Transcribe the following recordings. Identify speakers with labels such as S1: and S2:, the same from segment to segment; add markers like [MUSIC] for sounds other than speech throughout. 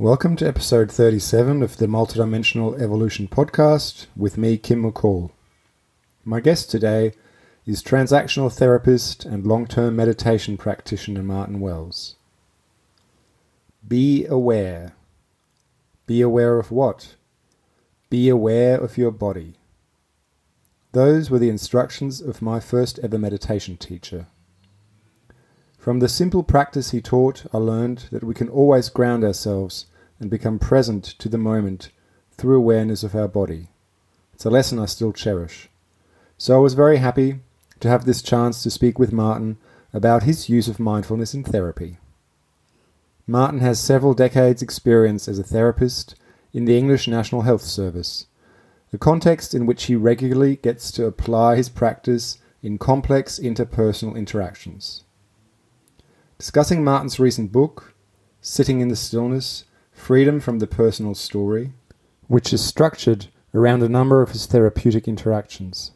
S1: Welcome to episode 37 of the Multidimensional Evolution Podcast with me, Kim McCall. My guest today is transactional therapist and long term meditation practitioner Martin Wells. Be aware. Be aware of what? Be aware of your body. Those were the instructions of my first ever meditation teacher. From the simple practice he taught, I learned that we can always ground ourselves and become present to the moment through awareness of our body. It's a lesson I still cherish. So I was very happy to have this chance to speak with Martin about his use of mindfulness in therapy. Martin has several decades' experience as a therapist in the English National Health Service, the context in which he regularly gets to apply his practice in complex interpersonal interactions. Discussing Martin's recent book, Sitting in the Stillness Freedom from the Personal Story, which is structured around a number of his therapeutic interactions,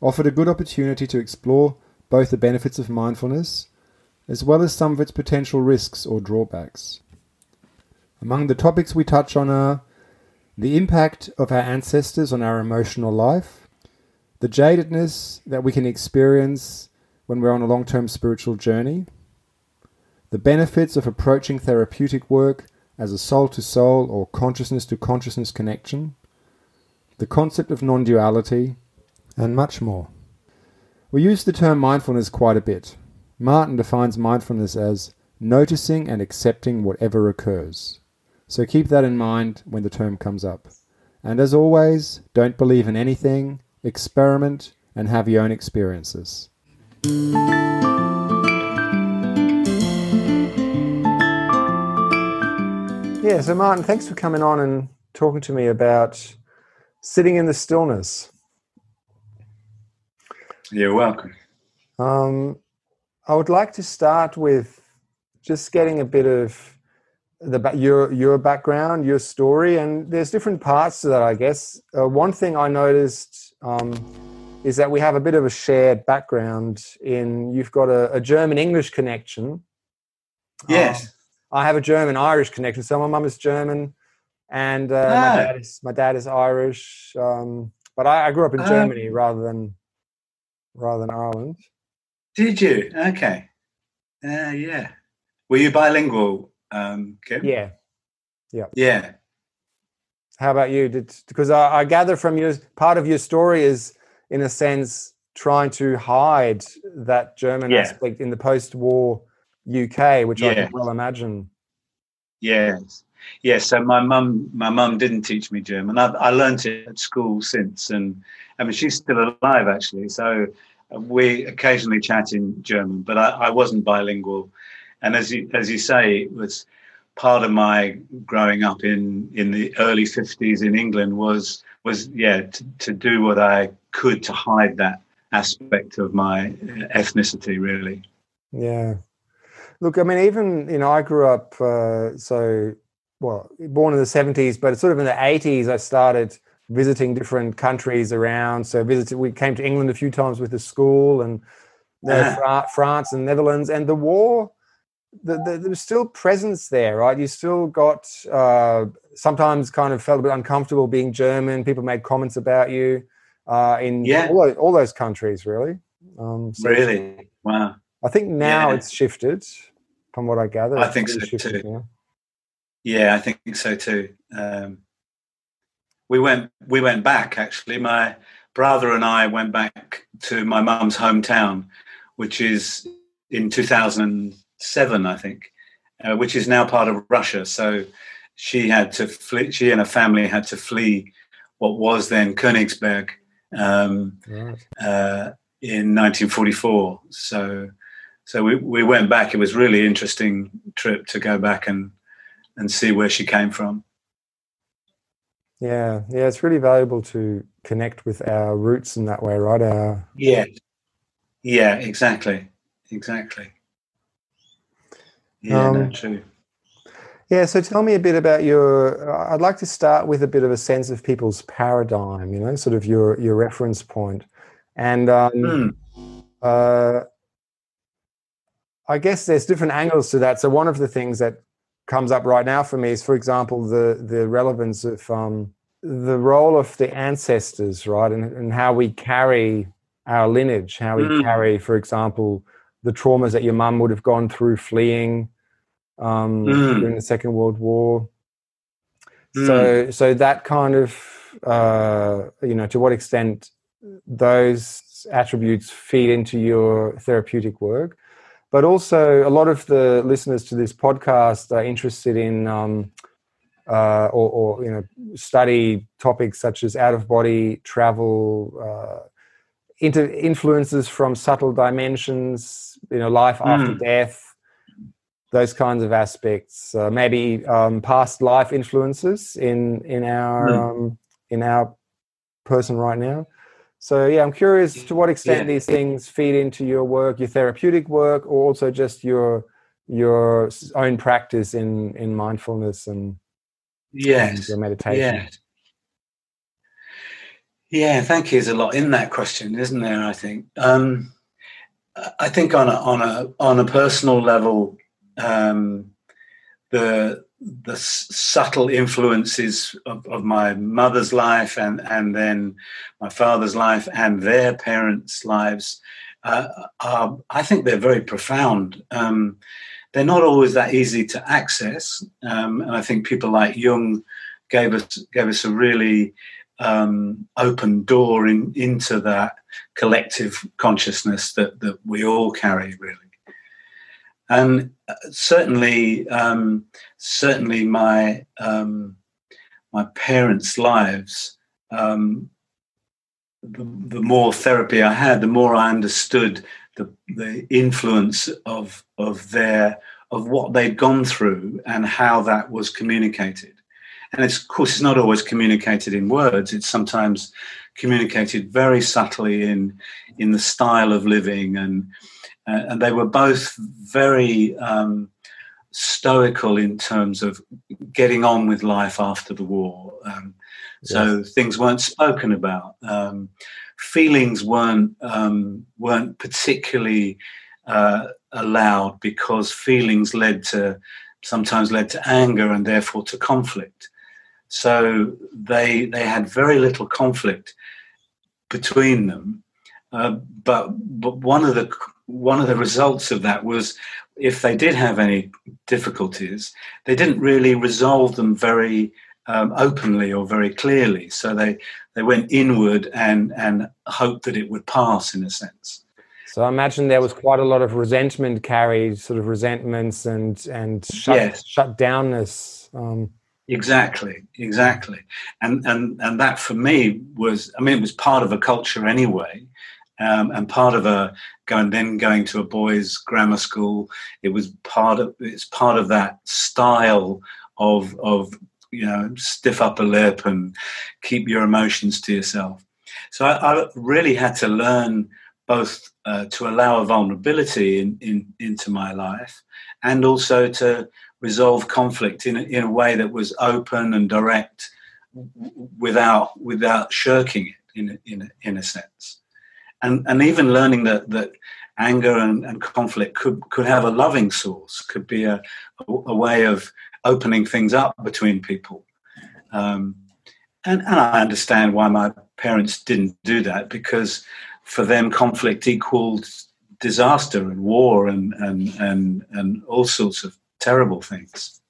S1: offered a good opportunity to explore both the benefits of mindfulness as well as some of its potential risks or drawbacks. Among the topics we touch on are the impact of our ancestors on our emotional life, the jadedness that we can experience when we're on a long term spiritual journey, the benefits of approaching therapeutic work as a soul to soul or consciousness to consciousness connection, the concept of non duality, and much more. We use the term mindfulness quite a bit. Martin defines mindfulness as noticing and accepting whatever occurs. So keep that in mind when the term comes up. And as always, don't believe in anything, experiment, and have your own experiences. Yeah, so Martin, thanks for coming on and talking to me about sitting in the stillness.
S2: You're welcome.
S1: Um, I would like to start with just getting a bit of the your your background, your story, and there's different parts to that. I guess uh, one thing I noticed um, is that we have a bit of a shared background. In you've got a, a German English connection.
S2: Yes. Um,
S1: I have a German Irish connection. So my mum is German, and uh, ah. my dad is my dad is Irish. Um, but I, I, grew up in ah. Germany rather than rather than Ireland.
S2: Did you? Okay. Uh, yeah. Were you bilingual, um, Kim?
S1: Yeah. Yeah.
S2: Yeah.
S1: How about you? Did because I, I gather from your part of your story is in a sense trying to hide that German yeah. aspect in the post-war UK, which I can well imagine.
S2: Yes, yes. So my mum, my mum didn't teach me German. I, I learned it at school since, and I mean she's still alive actually. So uh, we occasionally chat in German, but I, I wasn't bilingual. And as you as you say, it was part of my growing up in in the early 50s in England was was yeah to, to do what I could to hide that aspect of my ethnicity really.
S1: Yeah, Look, I mean, even you know, I grew up uh, so well, born in the seventies, but sort of in the eighties, I started visiting different countries around. So visited, we came to England a few times with the school, and uh, France and Netherlands, and the war. The, the, there was still presence there, right? You still got uh, sometimes kind of felt a bit uncomfortable being German. People made comments about you uh, in yeah. all, those, all those countries, really.
S2: Um, so really? Wow.
S1: I think now yeah. it's shifted from what I gather.
S2: I think so too. Yeah, I think so too. Um, we went we went back actually. My brother and I went back to my mum's hometown, which is in 2007, I think, uh, which is now part of Russia. So she had to flee. She and her family had to flee what was then Königsberg um, right. uh, in 1944. So so we, we went back. It was really interesting trip to go back and and see where she came from.
S1: Yeah, yeah, it's really valuable to connect with our roots in that way, right? Our
S2: yeah, yeah, exactly, exactly. Yeah, um, no, true.
S1: Yeah, so tell me a bit about your. I'd like to start with a bit of a sense of people's paradigm. You know, sort of your your reference point, and um, mm. uh, I guess there's different angles to that. So one of the things that comes up right now for me is, for example, the the relevance of um, the role of the ancestors, right, and, and how we carry our lineage, how we mm. carry, for example, the traumas that your mum would have gone through fleeing um, mm. during the Second World War. Mm. So, so that kind of, uh, you know, to what extent those attributes feed into your therapeutic work, but also a lot of the listeners to this podcast are interested in. Um, uh, or, or, you know, study topics such as out of body travel, uh, into influences from subtle dimensions, you know, life mm. after death, those kinds of aspects. Uh, maybe um, past life influences in in our mm. um, in our person right now. So yeah, I'm curious to what extent yeah. these things feed into your work, your therapeutic work, or also just your your own practice in in mindfulness and
S2: yes,
S1: and your meditation.
S2: Yes. Yeah, thank you. There's a lot in that question, isn't there? I think. Um, I think on a on a on a personal level, um, the the subtle influences of, of, my mother's life and and then my father's life and their parents' lives uh, are, I think they're very profound. Um, they're not always that easy to access, um, and I think people like Jung gave us gave us a really um, open door in, into that collective consciousness that, that we all carry, really. And uh, certainly, um, certainly, my um, my parents' lives. Um, the, the, more therapy I had, the more I understood the the influence of of their of what they'd gone through and how that was communicated. And it's, of course, it's not always communicated in words. It's sometimes communicated very subtly in in the style of living, and and they were both very um, stoical in terms of getting on with life after the war. Um, yes. So things weren't spoken about. Um, feelings weren't um, weren't particularly uh, allowed because feelings led to sometimes led to anger and therefore to conflict. So they they had very little conflict between them. Uh, but but one of the one of the results of that was if they did have any difficulties, they didn't really resolve them very um, openly or very clearly. So they they went inward and and hoped that it would pass in a sense.
S1: So I imagine there was quite a lot of resentment carried, sort of resentments and and shut yes. shut downness. Um,
S2: Exactly, exactly, and and and that for me was, I mean, it was part of a culture anyway, um, and part of a going then going to a boys' grammar school. It was part of it's part of that style of of you know stiff upper lip and keep your emotions to yourself. So I, I really had to learn both uh, to allow a vulnerability in, in, into my life and also to resolve conflict in a, in a way that was open and direct without without shirking it in a, in a, in a sense and and even learning that that anger and, and conflict could could have a loving source could be a, a way of opening things up between people um, and, and I understand why my parents didn't do that because for them conflict equaled disaster and war and and and, and all sorts of terrible things.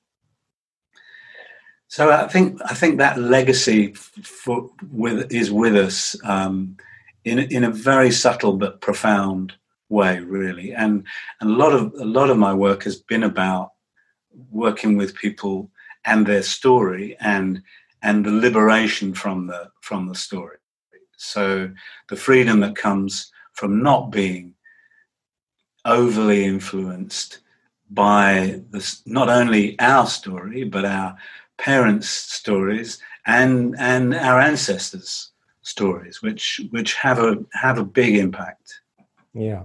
S2: So I think I think that legacy for, with, is with us um, in in a very subtle but profound way, really. And, and a lot of a lot of my work has been about working with people and their story and and the liberation from the from the story. So the freedom that comes from not being overly influenced by this, not only our story but our parents' stories and and our ancestors' stories, which which have a have a big impact.
S1: Yeah,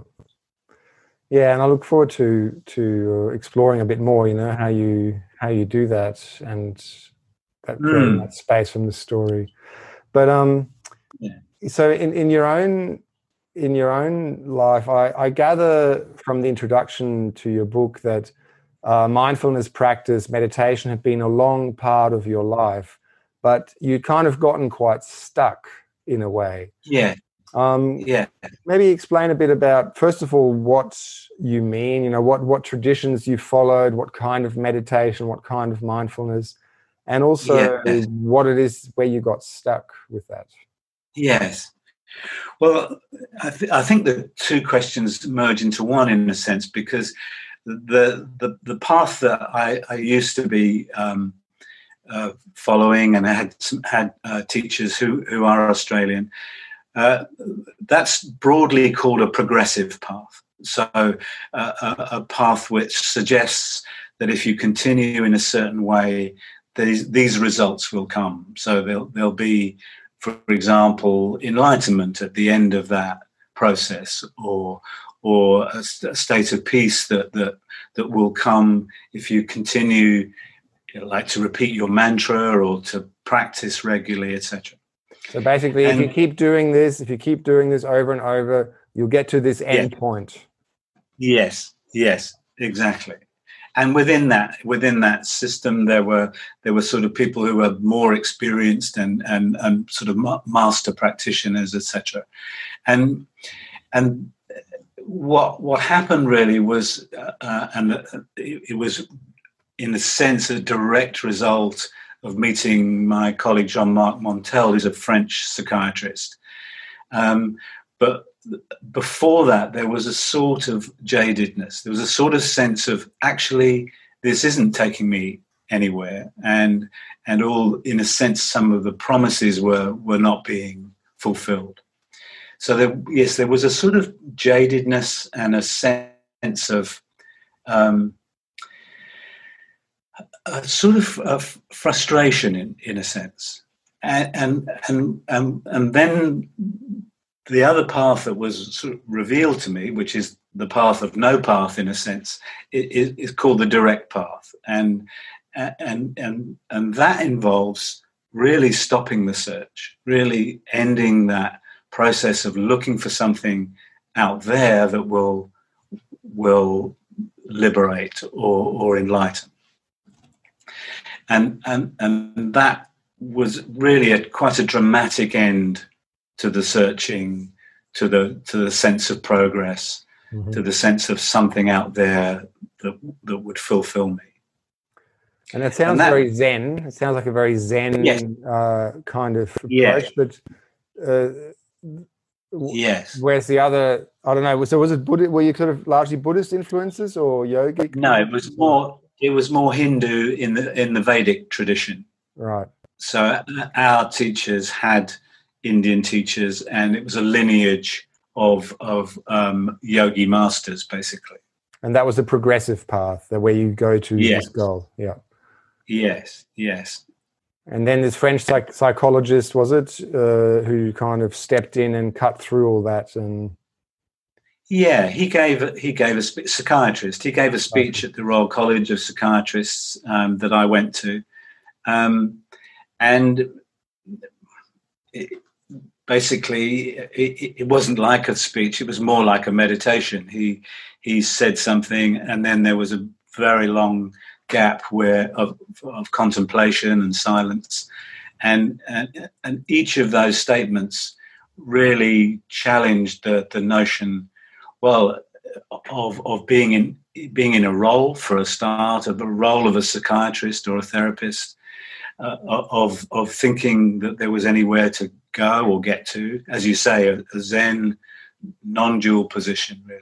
S1: yeah, and I look forward to to exploring a bit more. You know how you how you do that and that mm. that space from the story. But um, yeah. so in in your own in your own life, I, I gather from the introduction to your book that uh, mindfulness practice, meditation had been a long part of your life, but you'd kind of gotten quite stuck in a way.
S2: Yeah.
S1: Um,
S2: yeah.
S1: Maybe explain a bit about, first of all, what you mean, you know, what, what traditions you followed, what kind of meditation, what kind of mindfulness, and also yeah. what it is where you got stuck with that.
S2: Yes. Well, I, th- I think the two questions merge into one in a sense because the the, the path that I, I used to be um, uh, following, and I had some, had uh, teachers who who are Australian. Uh, that's broadly called a progressive path. So, uh, a, a, path which suggests that if you continue in a certain way, these these results will come. So there'll there'll be, for example, enlightenment at the end of that process, or or a, state of peace that that that will come if you continue like to repeat your mantra or to practice regularly etc
S1: so basically and, if you keep doing this if you keep doing this over and over you'll get to this end
S2: yeah.
S1: point.
S2: Yes yes exactly. And within that within that system there were there were sort of people who were more experienced and and, and sort of master practitioners etc and and what what happened really was, uh, uh and it, it, was in a sense a direct result of meeting my colleague Jean-Marc Montel, who's a French psychiatrist. Um, but before that, there was a sort of jadedness. There was a sort of sense of actually this isn't taking me anywhere, and and all in a sense some of the promises were were not being fulfilled. So there, yes, there was a sort of jadedness and a sense of um, a sort of, frustration in, in a sense, and and and and, and then the other path that was sort of revealed to me, which is the path of no path in a sense, is, is called the direct path, and and and and that involves really stopping the search, really ending that process of looking for something out there that will will liberate or, or enlighten. And, and, and that was really a, quite a dramatic end to the searching, to the, to the sense of progress, mm-hmm. to the sense of something out there that, that would fulfill me.
S1: And it sounds and that, very Zen. It sounds like a very Zen yes. uh, kind of approach. Yeah. But uh,
S2: Yes.
S1: Whereas the other, I don't know. So was it Buddhist? Were you sort of largely Buddhist influences or yogic?
S2: No, it was more. It was more Hindu in the in the Vedic tradition.
S1: Right.
S2: So our teachers had Indian teachers, and it was a lineage of of um, yogi masters, basically.
S1: And that was the progressive path, the way you go to yes. this goal. Yeah.
S2: Yes. Yes.
S1: And then this French psych- psychologist, was it, uh, who kind of stepped in and cut through all that and.
S2: Yeah, he gave he gave a spe- psychiatrist. He gave a speech at the Royal College of Psychiatrists um, that I went to, um, and it, basically it, it, wasn't like a speech. It was more like a meditation. He he said something, and then there was a very long gap where of, of contemplation and silence, and, and and each of those statements really challenged the the notion, well, of of being in being in a role for a start, of a role of a psychiatrist or a therapist, uh, of of thinking that there was anywhere to go or get to, as you say, a, a Zen non-dual position really.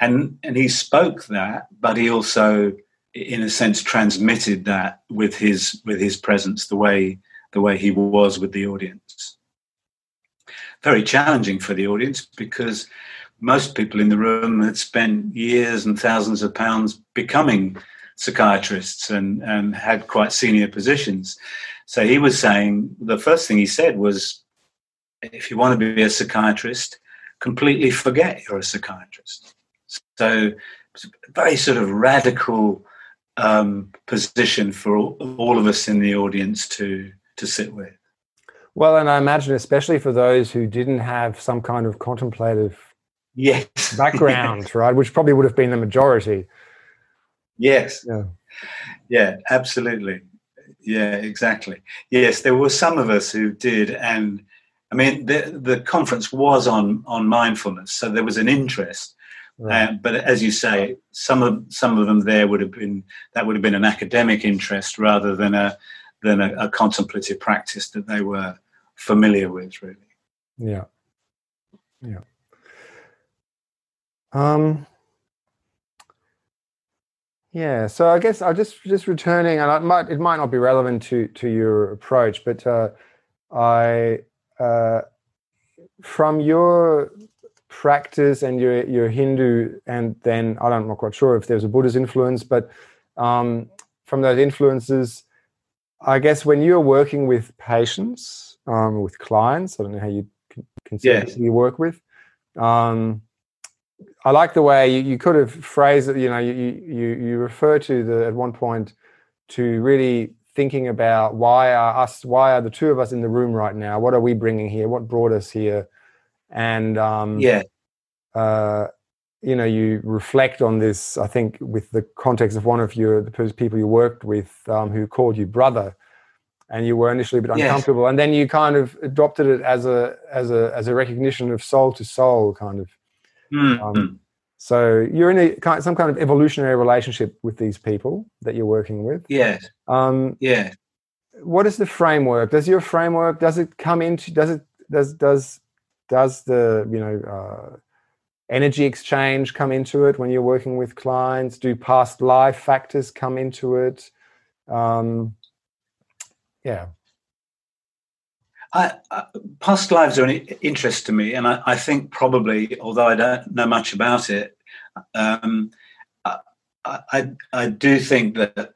S2: And and he spoke that, but he also in a sense transmitted that with his with his presence the way the way he was with the audience very challenging for the audience because most people in the room had spent years and thousands of pounds becoming psychiatrists and, and had quite senior positions. So he was saying the first thing he said was if you want to be a psychiatrist, completely forget you're a psychiatrist. So very sort of radical um, position for all, all of us in the audience to to sit with.
S1: Well, and I imagine, especially for those who didn't have some kind of contemplative
S2: yes.
S1: background, [LAUGHS] right, which probably would have been the majority.
S2: Yes.
S1: Yeah.
S2: Yeah, absolutely. Yeah, exactly. Yes, there were some of us who did, and I mean, the the conference was on on mindfulness, so there was an interest. Right. Um, but as you say, some of some of them there would have been that would have been an academic interest rather than a than a, a contemplative practice that they were familiar with, really.
S1: Yeah. Yeah. Um, yeah, so I guess I just just returning, and it might it might not be relevant to to your approach, but uh, I uh, from your practice and your your Hindu, and then I don't, I'm not quite sure if there's a Buddhist influence, but um, from those influences, I guess when you're working with patients, um, with clients, I don't know how you consider yes. you work with. Um, I like the way you, you could have phrased it. You know, you, you you refer to the at one point to really thinking about why are us, why are the two of us in the room right now? What are we bringing here? What brought us here? And um,
S2: yeah,
S1: uh, you know, you reflect on this. I think with the context of one of your the people you worked with um, who called you brother, and you were initially a bit uncomfortable, yes. and then you kind of adopted it as a as a as a recognition of soul to soul kind of
S2: Mm-hmm. Um,
S1: so you're in a some kind of evolutionary relationship with these people that you're working with.
S2: Yes.
S1: Um,
S2: yeah.
S1: What is the framework? Does your framework does it come into does it does does does the you know uh, energy exchange come into it when you're working with clients? Do past life factors come into it? Um, yeah.
S2: I, I, past lives are an interest to me, and I, I, think probably, although I don't know much about it, um, I, I do think that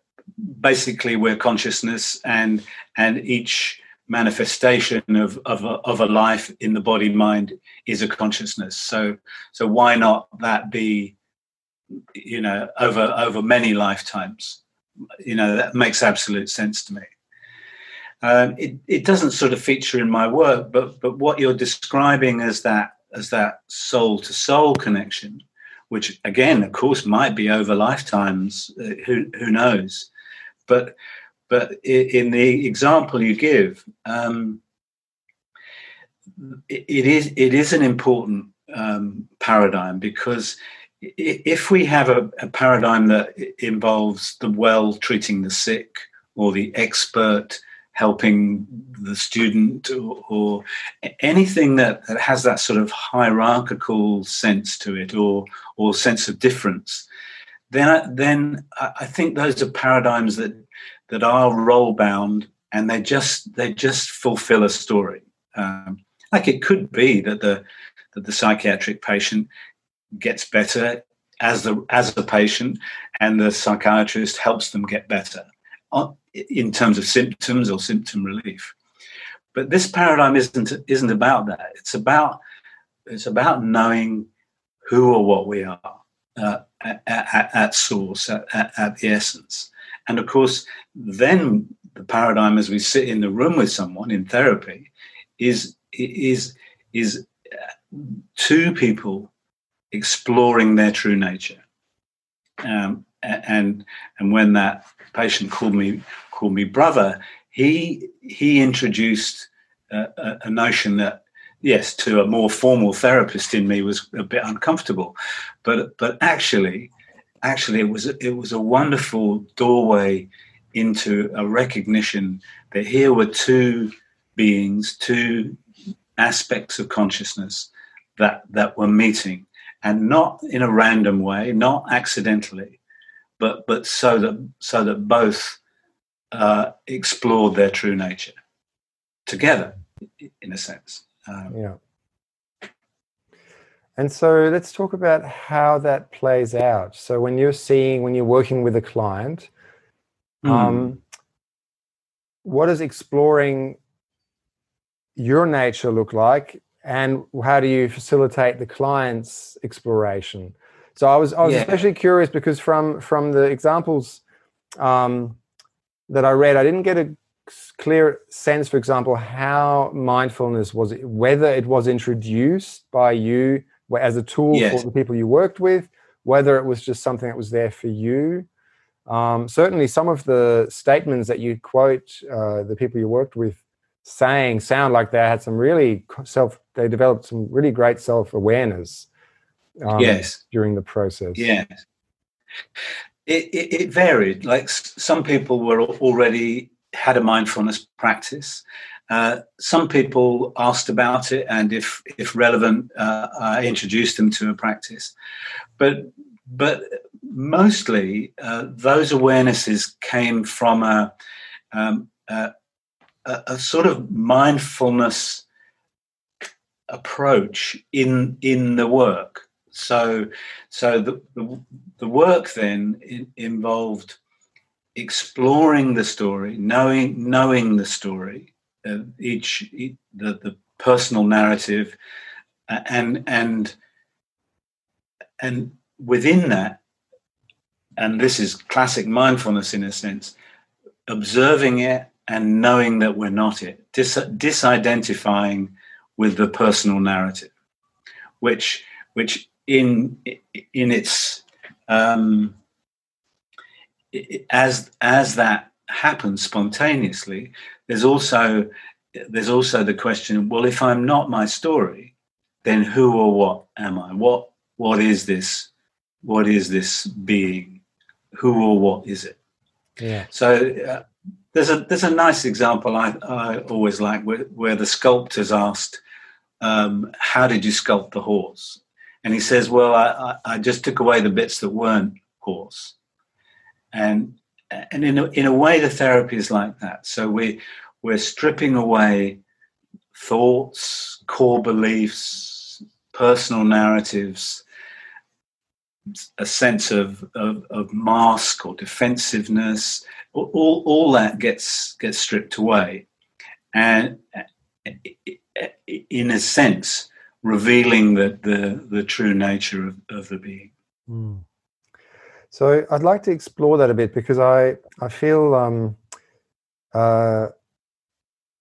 S2: basically we're consciousness, and and each manifestation of of a, of a life in the body mind is a consciousness. So so why not that be, you know, over over many lifetimes? You know, that makes absolute sense to me. Um, it, it doesn't sort of feature in my work, but but what you're describing as that as that soul to soul connection, which again, of course, might be over lifetimes. Uh, who who knows? But but in the example you give, um, it, is it is an important um, paradigm because if we have a, a, paradigm that involves the well treating the sick or the expert helping the student or, or anything that, that, has that sort of hierarchical sense to it or or sense of difference then then I think those are paradigms that that are role bound and they just they just fulfill a story. Um, like it could be that the that the psychiatric patient gets better as the as a patient and the psychiatrist helps them get better in terms of symptoms or symptom relief. But this paradigm isn't isn't about that. It's about it's about knowing who or what we are uh, at, at, at, source, at, at, the essence. And of course, then the paradigm as we sit in the room with someone in therapy is is is two people exploring their true nature. Um, and and when that patient called me called me brother, he he introduced a, a notion that yes, to a more formal therapist in me was a bit uncomfortable, but but actually, actually it was it was a wonderful doorway into a recognition that here were two beings, two aspects of consciousness that that were meeting, and not in a random way, not accidentally, but but so that so that both uh, explored their true nature together, in a sense.
S1: Um, yeah. And so let's talk about how that plays out. So when you're seeing, when you're working with a client, mm. um, what does exploring your nature look like, and how do you facilitate the client's exploration? So I was I was yeah. especially curious because from from the examples um, that I read, I didn't get a clear sense, for example, how mindfulness was whether it was introduced by you as a tool yes. for the people you worked with, whether it was just something that was there for you. Um, certainly, some of the statements that you quote uh, the people you worked with saying sound like they had some really self. They developed some really great self awareness.
S2: Um, yes.
S1: During the process.
S2: Yes. It, it, it varied. Like some people were already had a mindfulness practice. Uh, some people asked about it, and if if relevant, uh, I introduced them to a practice. But but mostly uh, those awarenesses came from a, um, a, a sort of mindfulness approach in in the work. So so the the, the work then involved exploring the story, knowing knowing the story, uh, each, each, the the personal narrative, uh, and and and within that, and this is classic mindfulness in a sense, observing it and knowing that we're not it, dis- disidentifying with the personal narrative, which which in in its um, as as that happens spontaneously, there's also there's also the question: Well, if I'm not my story, then who or what am I? What what is this? What is this being? Who or what is it?
S1: Yeah.
S2: So uh, there's a there's a nice example I, I always like where, where the sculptor's asked, um, "How did you sculpt the horse?" And he says, "Well, I, I just took away the bits that weren't horse." and and in a, in a way the therapy is like that. So we we're stripping away thoughts core beliefs personal narratives a sense of, of, of mask or defensiveness. All, all that gets gets stripped away. And in a sense revealing the, the, the true nature of, of the being
S1: mm. So I'd like to explore that a bit because I I feel um, uh,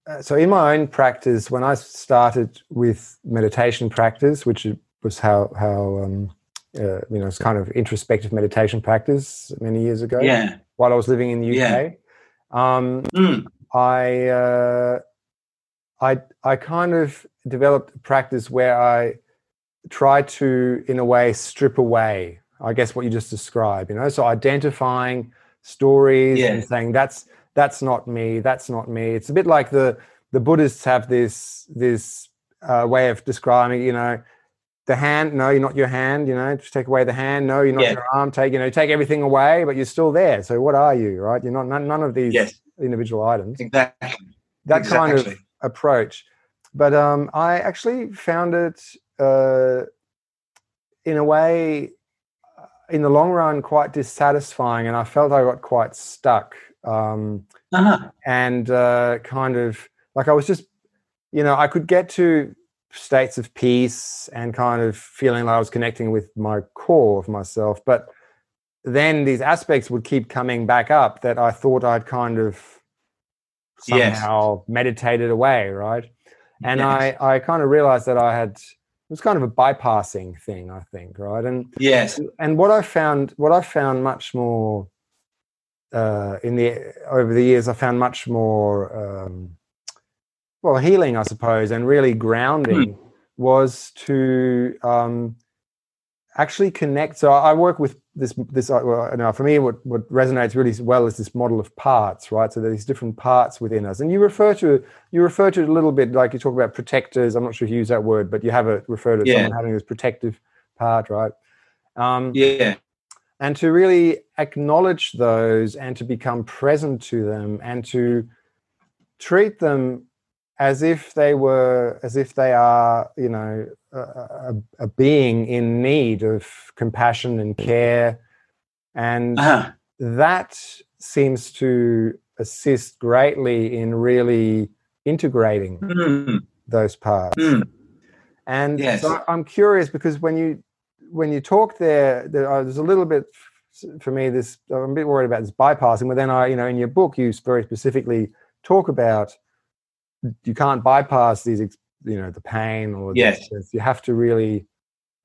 S1: uh, so in my own practice when I started with meditation practice, which was how how um, uh, you know it's kind of introspective meditation practice many years ago.
S2: Yeah.
S1: While I was living in the UK, yeah. um, mm. I uh, I I kind of developed a practice where I try to, in a way, strip away I guess what you just described, you know, so identifying stories yeah. and saying that's that's not me, that's not me. It's a bit like the the Buddhists have this this uh, way of describing, you know, the hand. No, you're not your hand. You know, just take away the hand. No, you're not yeah. your arm. Take you know, take everything away, but you're still there. So what are you? Right? You're not none, none of these yes. individual items.
S2: Exactly.
S1: That
S2: exactly.
S1: kind of approach. But um, I actually found it uh, in a way in the long run quite dissatisfying, and I felt I got quite stuck um, uh-huh. and uh, kind of like I was just, you know, I could get to states of peace and kind of feeling like I was connecting with my core of myself, but then these aspects would keep coming back up that I thought I'd kind of somehow yes. meditated away, right? And yes. I, I kind of realized that I had it was kind of a bypassing thing, I think, right? And
S2: yes,
S1: and what I found, what I found much more uh, in the over the years, I found much more um, well healing, I suppose, and really grounding mm. was to um, actually connect. So I work with this this uh, well, now for me what what resonates really well is this model of parts right? So there's different parts within us. And you refer to you refer to it a little bit like you talk about protectors. I'm not sure if you use that word but you have it referred to yeah. someone having this protective part right?
S2: Um, yeah.
S1: and to really acknowledge those and to become present to them and to treat them as if they were as if they are you know a, a, being in need of compassion and care and uh-huh. that seems to assist greatly in really integrating mm. those parts mm. and yes. so i'm curious because when you when you talk there, there uh, there's a little bit for me this i'm a bit worried about this bypassing but then i you know in your book you very specifically talk about you can't bypass these you know the pain or
S2: yes.
S1: This, you have to really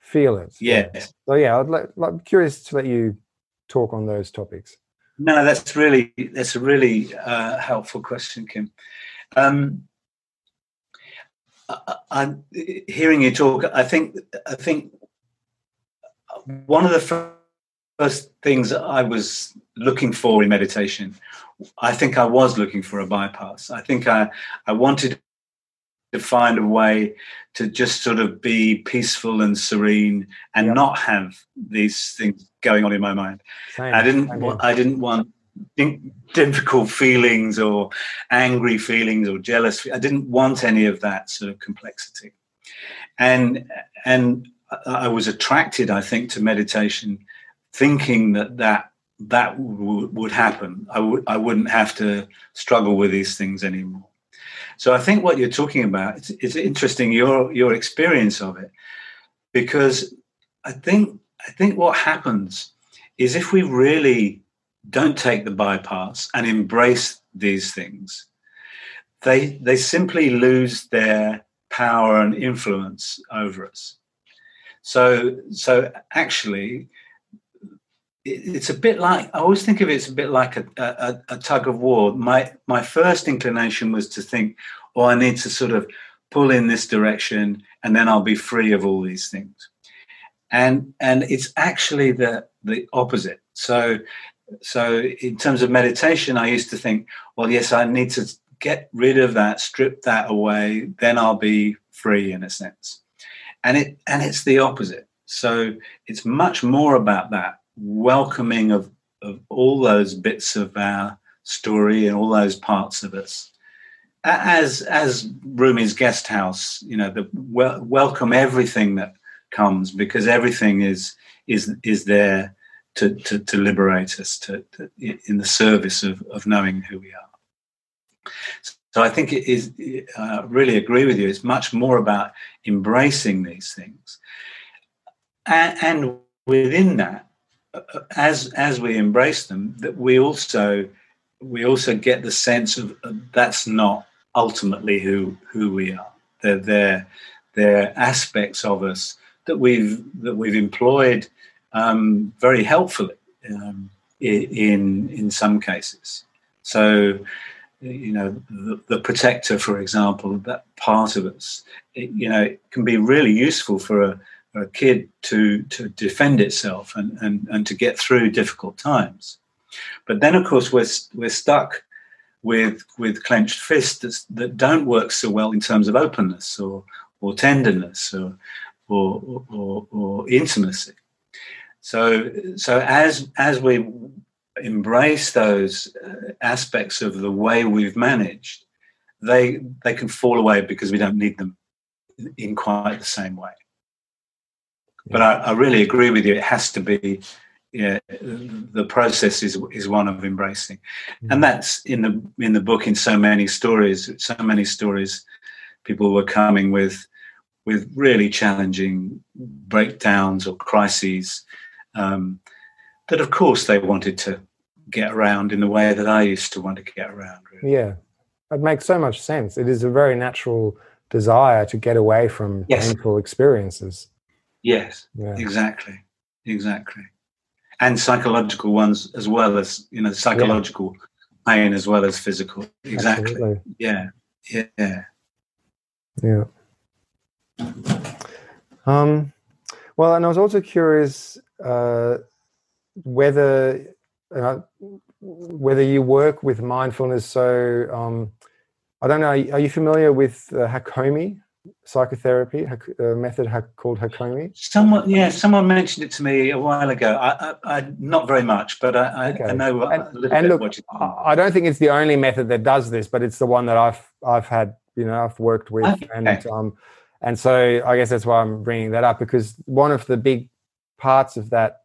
S1: feel it
S2: yes
S1: so yeah i'd like, like curious to let you talk on those topics
S2: No, that's really that's a really uh, helpful question, Kim. Um, I, I'm hearing you talk. I think I think one of the first things I was looking for in meditation, I think I was looking for a bypass. I think I I wanted to find a way to just sort of be peaceful and serene and yep. not have these things going on in my mind. Same. I didn't. I didn't want difficult feelings or angry feelings or jealous. I didn't want any of that sort of complexity, and and I was attracted, I think, to meditation, thinking that that that w- would happen. I would I wouldn't have to struggle with these things anymore. So I think what you're talking about it's, it's interesting your your experience of it because I think I think what happens is if we really don't take the bypass and embrace these things, they they simply lose their power and influence over us. So so actually it's a bit like I always think of it as a bit like a, a, a, tug of war. My my first inclination was to think, oh, I need to sort of pull in this direction, and then I'll be free of all these things. And and it's actually the the opposite. So so in terms of meditation, I used to think, well, yes, I need to get rid of that, strip that away, then I'll be free in a sense. And it and it's the opposite. So it's much more about that welcoming of, of all those bits of our story and all those parts of us. As as Rumi's guest house, you know, the wel- welcome everything that comes because everything is is is there to to, to liberate us to, to, in the service of of knowing who we are. So I think it is. Uh, really agree with you. It's much more about embracing these things, and, and within that, as as we embrace them, that we also we also get the sense of uh, that's not ultimately who who we are. They're they're, they're aspects of us that we've that we've employed um, very helpfully um, in in some cases. So you know the, the, protector for example that part of us it, you know it can be really useful for a a kid to to defend itself and, and, and to get through difficult times. But then, of course, we're we're stuck with with clenched fists that don't work so well in terms of openness or or tenderness or or, or, or intimacy. So so as as we embrace those uh, aspects of the way we've managed, they they can fall away because we don't need them in quite the same way. But I, I, really agree with you. It has to be. Yeah, the process is is one of embracing, and mm. that's in the in the book. In so many stories, so many stories, people were coming with with really challenging breakdowns or crises um, that, of course, they wanted to get around in the way that I used to want to get around.
S1: Really. Yeah, it makes so much sense. It is a very natural desire to get away from yes. painful experiences.
S2: Yes, yeah. exactly, exactly, and psychological ones as well as you know psychological yeah. pain as well as physical. Exactly. Absolutely. Yeah, yeah,
S1: yeah. Um, well, and I was also curious uh, whether uh, whether you work with mindfulness. So um, I don't know. Are you familiar with uh, Hakomi? Psychotherapy a method called Hakomi?
S2: Someone, yeah, someone mentioned it to me a while ago. I, I, I not very much, but I, okay. I know and, a little and bit. Look,
S1: I don't think it's the only method that does this, but it's the one that I've I've had, you know, I've worked with, okay. and um, and so I guess that's why I'm bringing that up because one of the big parts of that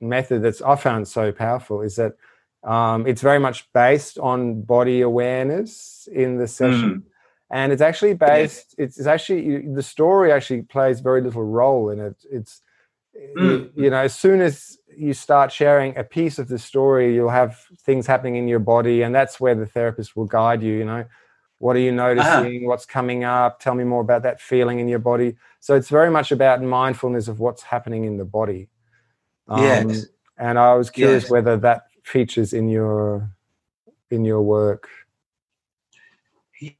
S1: method that's I found so powerful is that um, it's very much based on body awareness in the session. Mm and it's actually based it's, it's actually the story actually plays very little role in it it's mm. you, know as soon as you start sharing a piece of the story you'll have things happening in your body and that's where the therapist will guide you you know what are you uh-huh. noticing what's coming up tell me more about that feeling in your body so it's very much about mindfulness of what's happening in the body
S2: um, yes.
S1: and i was curious yes. whether that features in your in your work?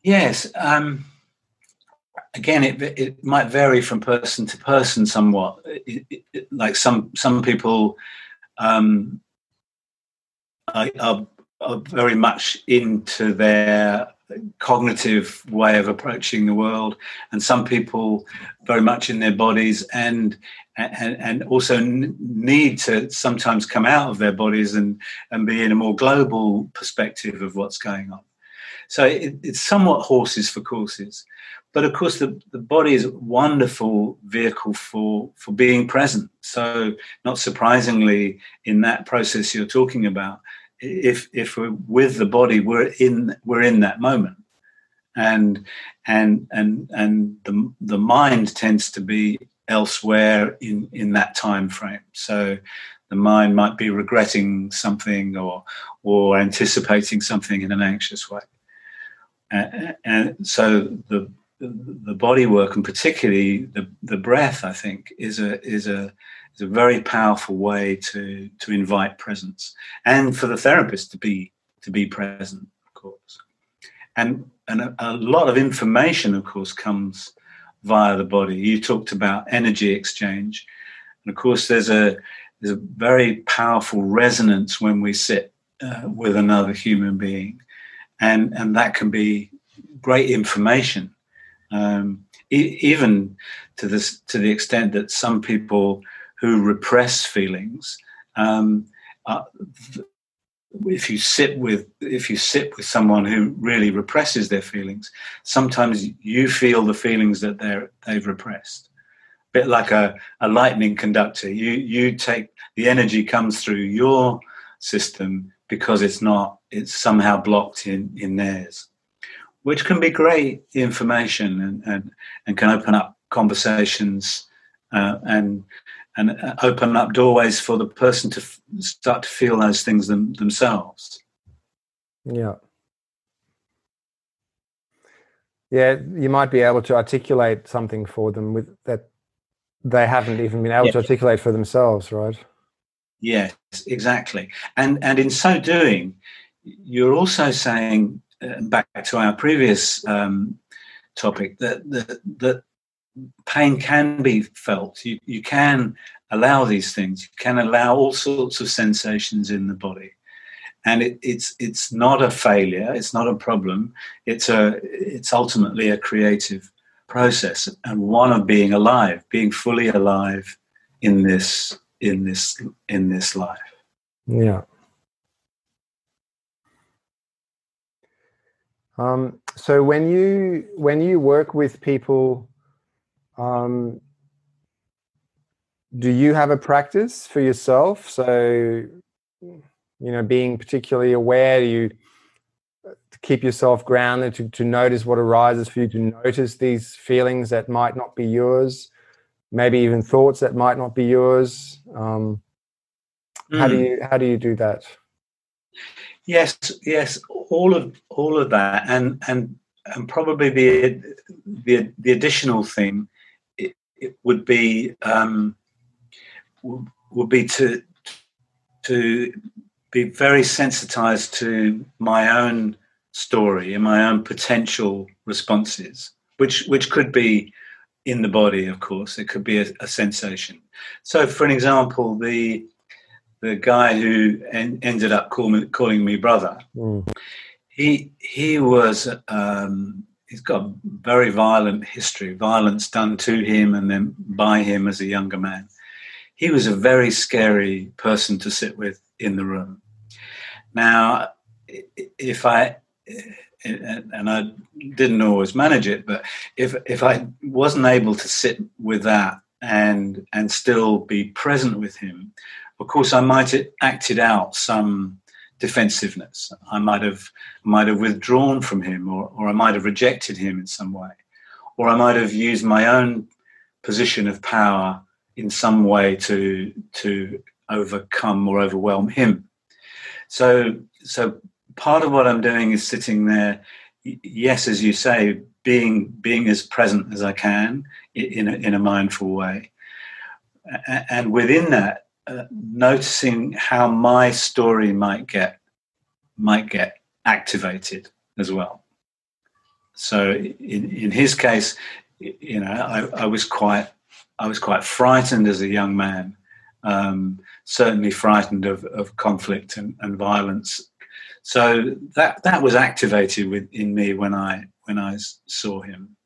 S2: Yes. Um, again, it it might vary from person to person somewhat. It, it, like some some people um, are, are, are very much into their cognitive way of approaching the world, and some people very much in their bodies and and, and also need to sometimes come out of their bodies and, and be in a more global perspective of what's going on. So it, it's somewhat horses for courses. But of course, the, the body is a wonderful vehicle for, for being present. So, not surprisingly, in that process you're talking about, if if we're with the body, we're in we're in that moment, and and and and the the mind tends to be elsewhere in in that time frame. So, the mind might be regretting something or or anticipating something in an anxious way, and, and so the the body work and particularly the, the breath, I think, is a is a is a very powerful way to to invite presence and for the therapist to be to be present, of course. And and a, a lot of information, of course, comes via the body. You talked about energy exchange, and of course, there's a there's a very powerful resonance when we sit uh, with another human being, and and that can be great information. Um, e- even to this to the extent that some people who repress feelings um, uh, if you sit with if you sit with someone who really represses their feelings sometimes you feel the feelings that they're they've repressed. A bit like a, a lightning conductor. You you take the energy comes through your system because it's not it's somehow blocked in in theirs which can be great information and, and, and can open up conversations uh, and and open up doorways for the person to f- start to feel those things them, themselves.
S1: Yeah. Yeah, you might be able to articulate something for them with that they haven't even been able yeah. to articulate for themselves, right?
S2: Yes, exactly. And and in so doing, you're also saying uh, back to our previous um, topic that, that that pain can be felt. You you can allow these things. You can allow all sorts of sensations in the body, and it, it's it's not a failure. It's not a problem. It's a it's ultimately a creative process and one of being alive, being fully alive in this in this in this life.
S1: Yeah. Um, so when you when you work with people, um, do you have a practice for yourself? So you know, being particularly aware, do you to keep yourself grounded, to, to notice what arises for you, to notice these feelings that might not be yours, maybe even thoughts that might not be yours. Um, mm. How do hmm. you how do you do that?
S2: Yes, yes, all of all of that, and and and probably the the the additional thing it, it would be um, would be to to be very sensitized to my own story and my own potential responses, which which could be in the body, of course. It could be a, a sensation. So, for an example, the the guy who en- ended up call me, calling me brother, mm. he he was um, he's got a very violent history, violence done to him and then by him as a younger man. He was a very scary person to sit with in the room. Now, if I and I didn't always manage it, but if if I wasn't able to sit with that and and still be present with him, of course, I might have acted out some defensiveness. I might have might have withdrawn from him, or, or I might have rejected him in some way, or I might have used my own position of power in some way to to overcome or overwhelm him. So so part of what I'm doing is sitting there, yes, as you say, being being as present as I can in a, in a mindful way, and within that uh, noticing how my story might get might get activated as well. So in, in his case, you know, I, I was quite I was quite frightened as a young man, um, certainly frightened of, of conflict and, and violence. So that that was activated within me when I when I saw him.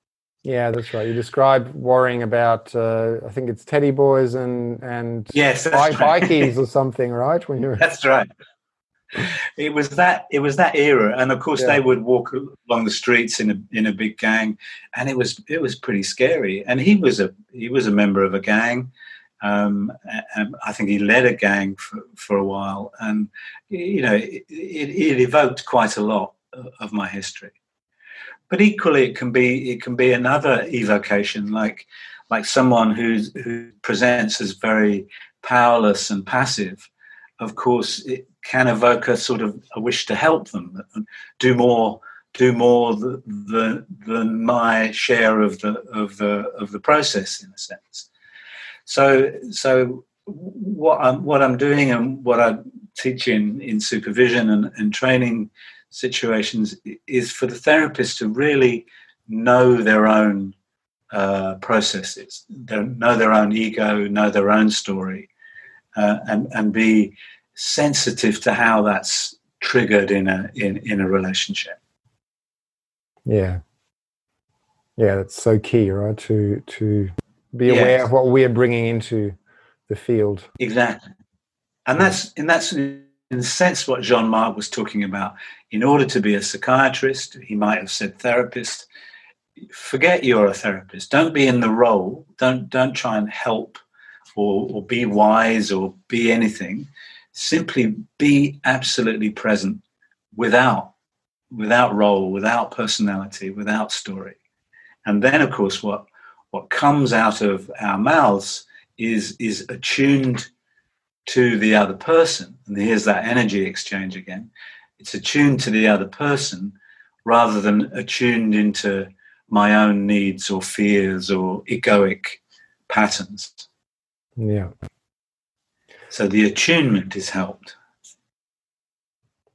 S1: Yeah, that's right. You describe worrying about, uh, I think it's teddy boys and and
S2: yes,
S1: bi- right. bikies or [LAUGHS] something, right?
S2: When you're that's right. It was that it was that era, and of course yeah. they would walk along the streets in a in a big gang, and it was it was pretty scary. And he was a he was a member of a gang. Um, and I think he led a gang for, for a while, and you know it, it, it evoked quite a lot of my history but equally it can be it can be another evocation like like someone who's who presents as very powerless and passive. Of course it can evoke a sort of a wish to help them do more do more the, than my share of the of the of the process in a sense. So so what I'm what I'm doing and what I teach in in supervision and, and training situations is for the therapist to really know their own uh, processes, know their own ego, know their own story, uh, and and be sensitive to how that's triggered in a in, in a relationship.
S1: Yeah, yeah, that's so key, right? To to be aware yes. of what we're bringing into the field.
S2: Exactly, and that's and that's in a sense what Jean Marc was talking about. In order to be a psychiatrist, he might have said therapist. Forget you're a therapist. Don't be in the role. Don't don't try and help or, or be wise or be anything. Simply be absolutely present without without role, without personality, without story. And then of course what what comes out of our mouths is is attuned to the other person. And here's that energy exchange again. It's attuned to the other person rather than attuned into my own needs or fears or egoic patterns.
S1: Yeah.
S2: So the attunement is helped.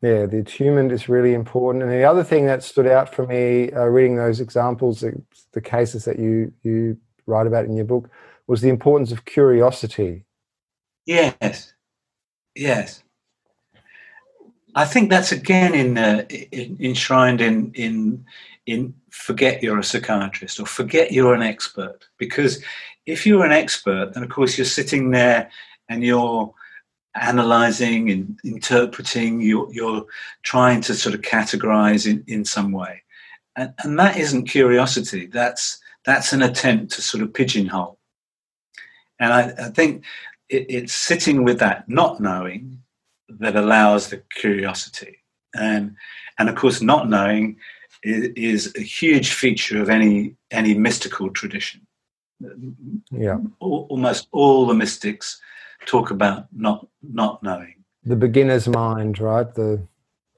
S1: Yeah, the attunement is really important. And the other thing that stood out for me, uh, reading those examples, the, the cases that you you write about in your book, was the importance of curiosity
S2: Yes, yes. I think that's again in, uh, in, enshrined in in in forget you're a psychiatrist or forget you're an expert. Because if you're an expert then of course you're sitting there and you're analyzing and interpreting you're, you're trying to sort of categorize in, in some way. And, and that isn't curiosity. That's that's an attempt to sort of pigeonhole. And I, I think it, it's sitting with that not knowing that allows the curiosity. And, and of course, not knowing is, is a huge feature of any, any mystical tradition.
S1: Yeah.
S2: Almost all the mystics talk about not, not knowing.
S1: The beginner's mind, right? The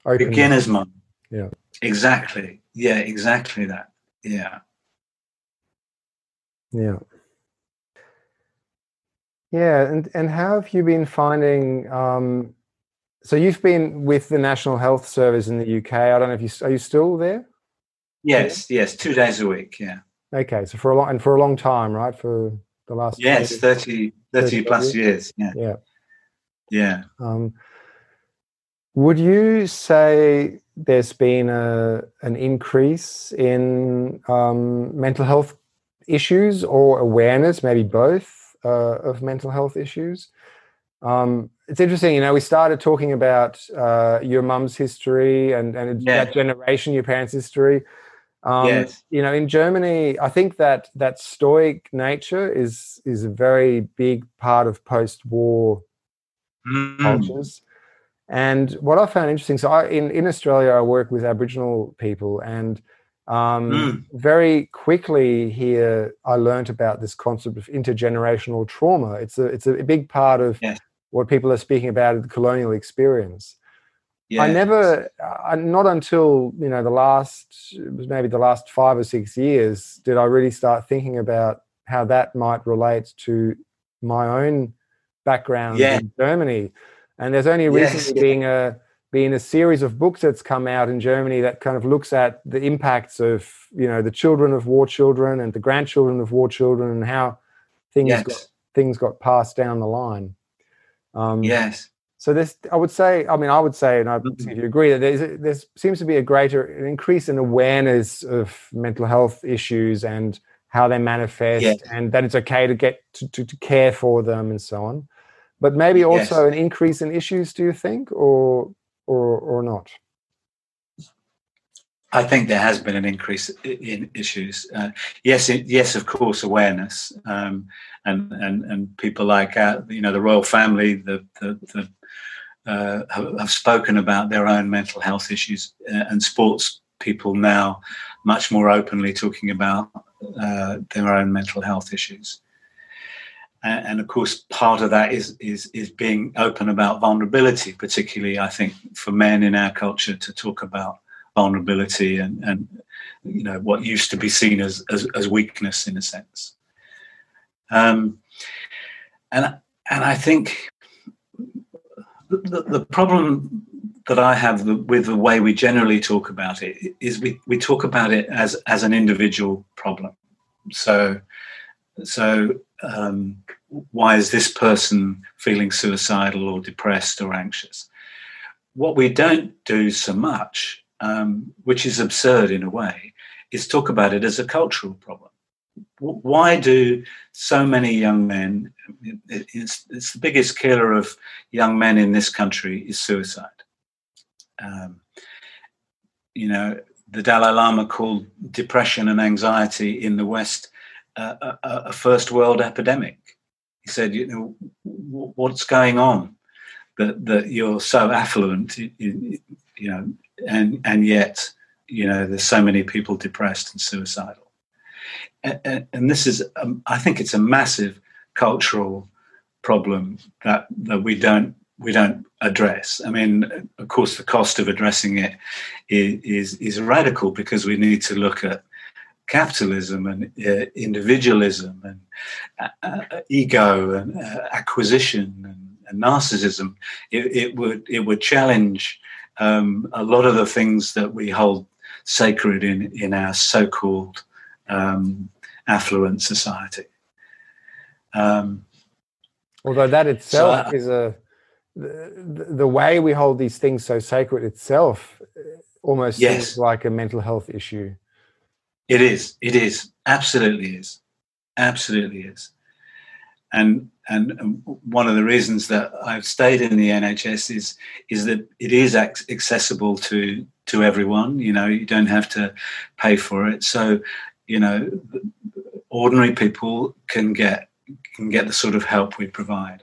S2: beginner's mind.
S1: Yeah.
S2: Exactly. Yeah, exactly that. Yeah.
S1: Yeah. Yeah, and and how have you been finding? Um, so you've been with the National Health Service in the UK. I don't know if you are you still there.
S2: Yes, yes, two days a week. Yeah.
S1: Okay, so for a long and for a long time, right? For the last
S2: yes, 30, 30, 30 plus years. Yeah.
S1: Yeah.
S2: Yeah.
S1: Um, would you say there's been a an increase in um, mental health issues or awareness, maybe both? Uh, of mental health issues. Um, it's interesting, you know, we started talking about uh, your mum's history and, and yeah. that generation, your parents' history. Um, yes. You know, in Germany, I think that that stoic nature is is a very big part of post-war mm. cultures. And what I found interesting, so I, in in Australia, I work with Aboriginal people, and um, mm. Very quickly here, I learned about this concept of intergenerational trauma. It's a it's a big part of yes. what people are speaking about the colonial experience. Yes. I never, I, not until you know the last maybe the last five or six years did I really start thinking about how that might relate to my own background
S2: Yeah.
S1: in Germany, and there's only recently
S2: yeah.
S1: being a been a series of books that's come out in Germany that kind of looks at the impacts of you know the children of war children and the grandchildren of war children and how things got things got passed down the line. Um,
S2: Yes.
S1: so this, I would say, I mean, I would say, and I
S2: Mhm.
S1: see if you agree that there's there seems to be a greater an increase in awareness of mental health issues and how they manifest,
S2: Yes.
S1: and that it's okay to get to, to, to care for them and so on. But maybe also
S2: Yes.
S1: an increase in issues. Do you think, or or or not?
S2: I think there has been an increase in issues. Uh, yes, yes, of course, awareness, um, and and and people like uh, you know the royal family, the the, the uh, have, have spoken about their own mental health issues, uh, and sports people now much more openly talking about uh, their own mental health issues. And, and of course, part of that is is is being open about vulnerability, particularly I think for men in our culture to talk about vulnerability and, and you know what used to be seen as as, as weakness in a sense. Um, and and I think the, the, problem that I have with the way we generally talk about it is we, we talk about it as as an individual problem. So so um, why is this person feeling suicidal or depressed or anxious? What we don't do so much um, which is absurd in a way, is talk about it as a cultural problem. Why do so many young men? It's, it's the biggest killer of young men in this country is suicide. Um, you know, the Dalai Lama called depression and anxiety in the West uh, a, a a first world epidemic. He said, you know, what's going on that that you're so affluent, you, know, and and yet you know there's so many people depressed and suicidal. And, and, and this is um, i think it's a massive cultural problem that that we don't we don't address. I mean of course the cost of addressing it is is, is radical because we need to look at capitalism and uh, individualism and uh, uh, ego and uh, acquisition and, and narcissism it, it would it would challenge um, a lot of the things that we hold sacred in in our so-called um, affluent society. Um,
S1: Although that itself
S2: uh,
S1: is a the, the way we hold these things so sacred itself almost
S2: Yes.
S1: seems like a mental health issue.
S2: It is. It is. Absolutely is. Absolutely is. And and um, one of the reasons that I've stayed in the NHS is is that it is ac- accessible to to everyone. You know, you don't have to pay for it. So, you know, ordinary people can get can get the sort of help we provide.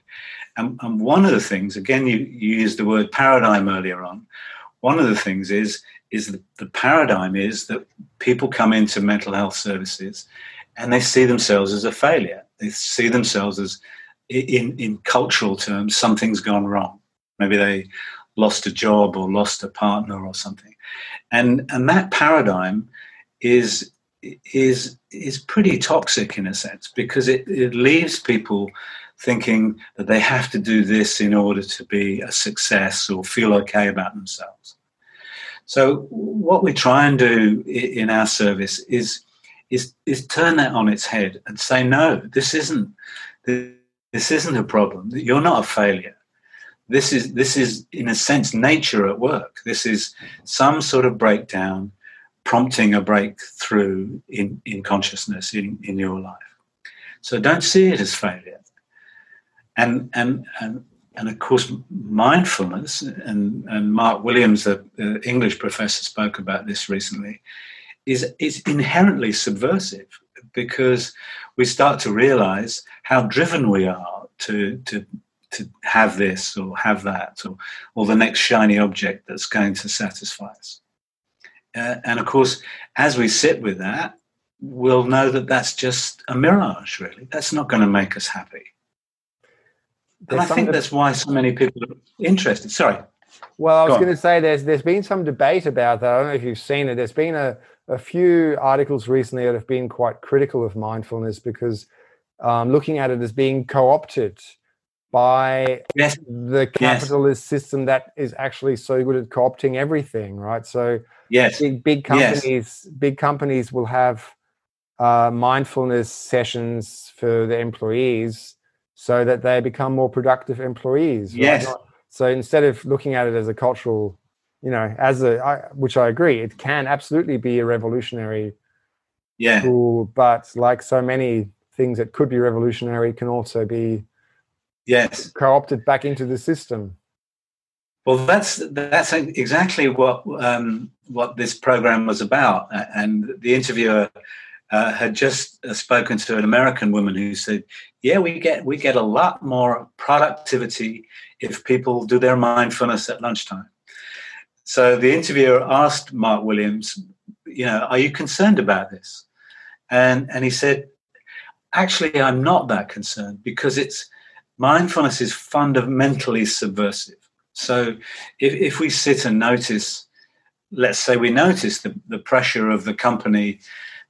S2: And, and one of the things, again, you, you used the word paradigm earlier on. One of the things is is that the paradigm is that people come into mental health services and they see themselves as a failure. They see themselves as, in, in cultural terms, something's gone wrong. Maybe they lost a job or lost a partner or something. And, and that paradigm is, is, is pretty toxic in a sense because it, it leaves people thinking that they have to do this in order to be a success or feel okay about themselves. So what we try and do in our service is is is turn that on its head and say no, this isn't this isn't a problem. You're not a failure. This is this is in a sense nature at work. This is some sort of breakdown prompting a breakthrough in, in consciousness in, in your life. So don't see it as failure. And and and and of course mindfulness and, and mark williams the, english professor spoke about this recently is is inherently subversive because we start to realize how driven we are to to to have this or have that or or the next shiny object that's going to satisfy us. Uh, and of course as we sit with that we'll know that that's just a mirage really. That's not going to make us happy and I think that's why so many people are interested. Sorry.
S1: Well, I was
S2: Go on.
S1: going to say there's there's been some debate about that. I don't know if you've seen it. There's been a, a few articles recently that have been quite critical of mindfulness because um, looking at it as being co-opted by
S2: Yes.
S1: the capitalist system that is actually so good at co-opting everything, right? So
S2: Yes.
S1: big big
S2: Yes.
S1: companies big companies will have uh, mindfulness sessions for the employees so that they become more productive employees.
S2: Yes.
S1: Not- so instead of looking at it as a cultural, you know, as a I, which I agree, it can absolutely be a revolutionary
S2: Yeah.
S1: tool, but like so many things that could be revolutionary, can also be
S2: Yes.
S1: co-opted back into the system.
S2: Well, that's that's exactly what um, what this program was about. And the interviewer uh, had just uh, spoken to an American woman who said, "Yeah, we get we get a lot more productivity if people do their mindfulness at lunchtime." So the interviewer asked Mark Williams, "You know, are you concerned about this?" And and he said, "Actually, I'm not that concerned because it's mindfulness is fundamentally subversive." So if, if we sit and notice, let's say we notice the, the pressure of the company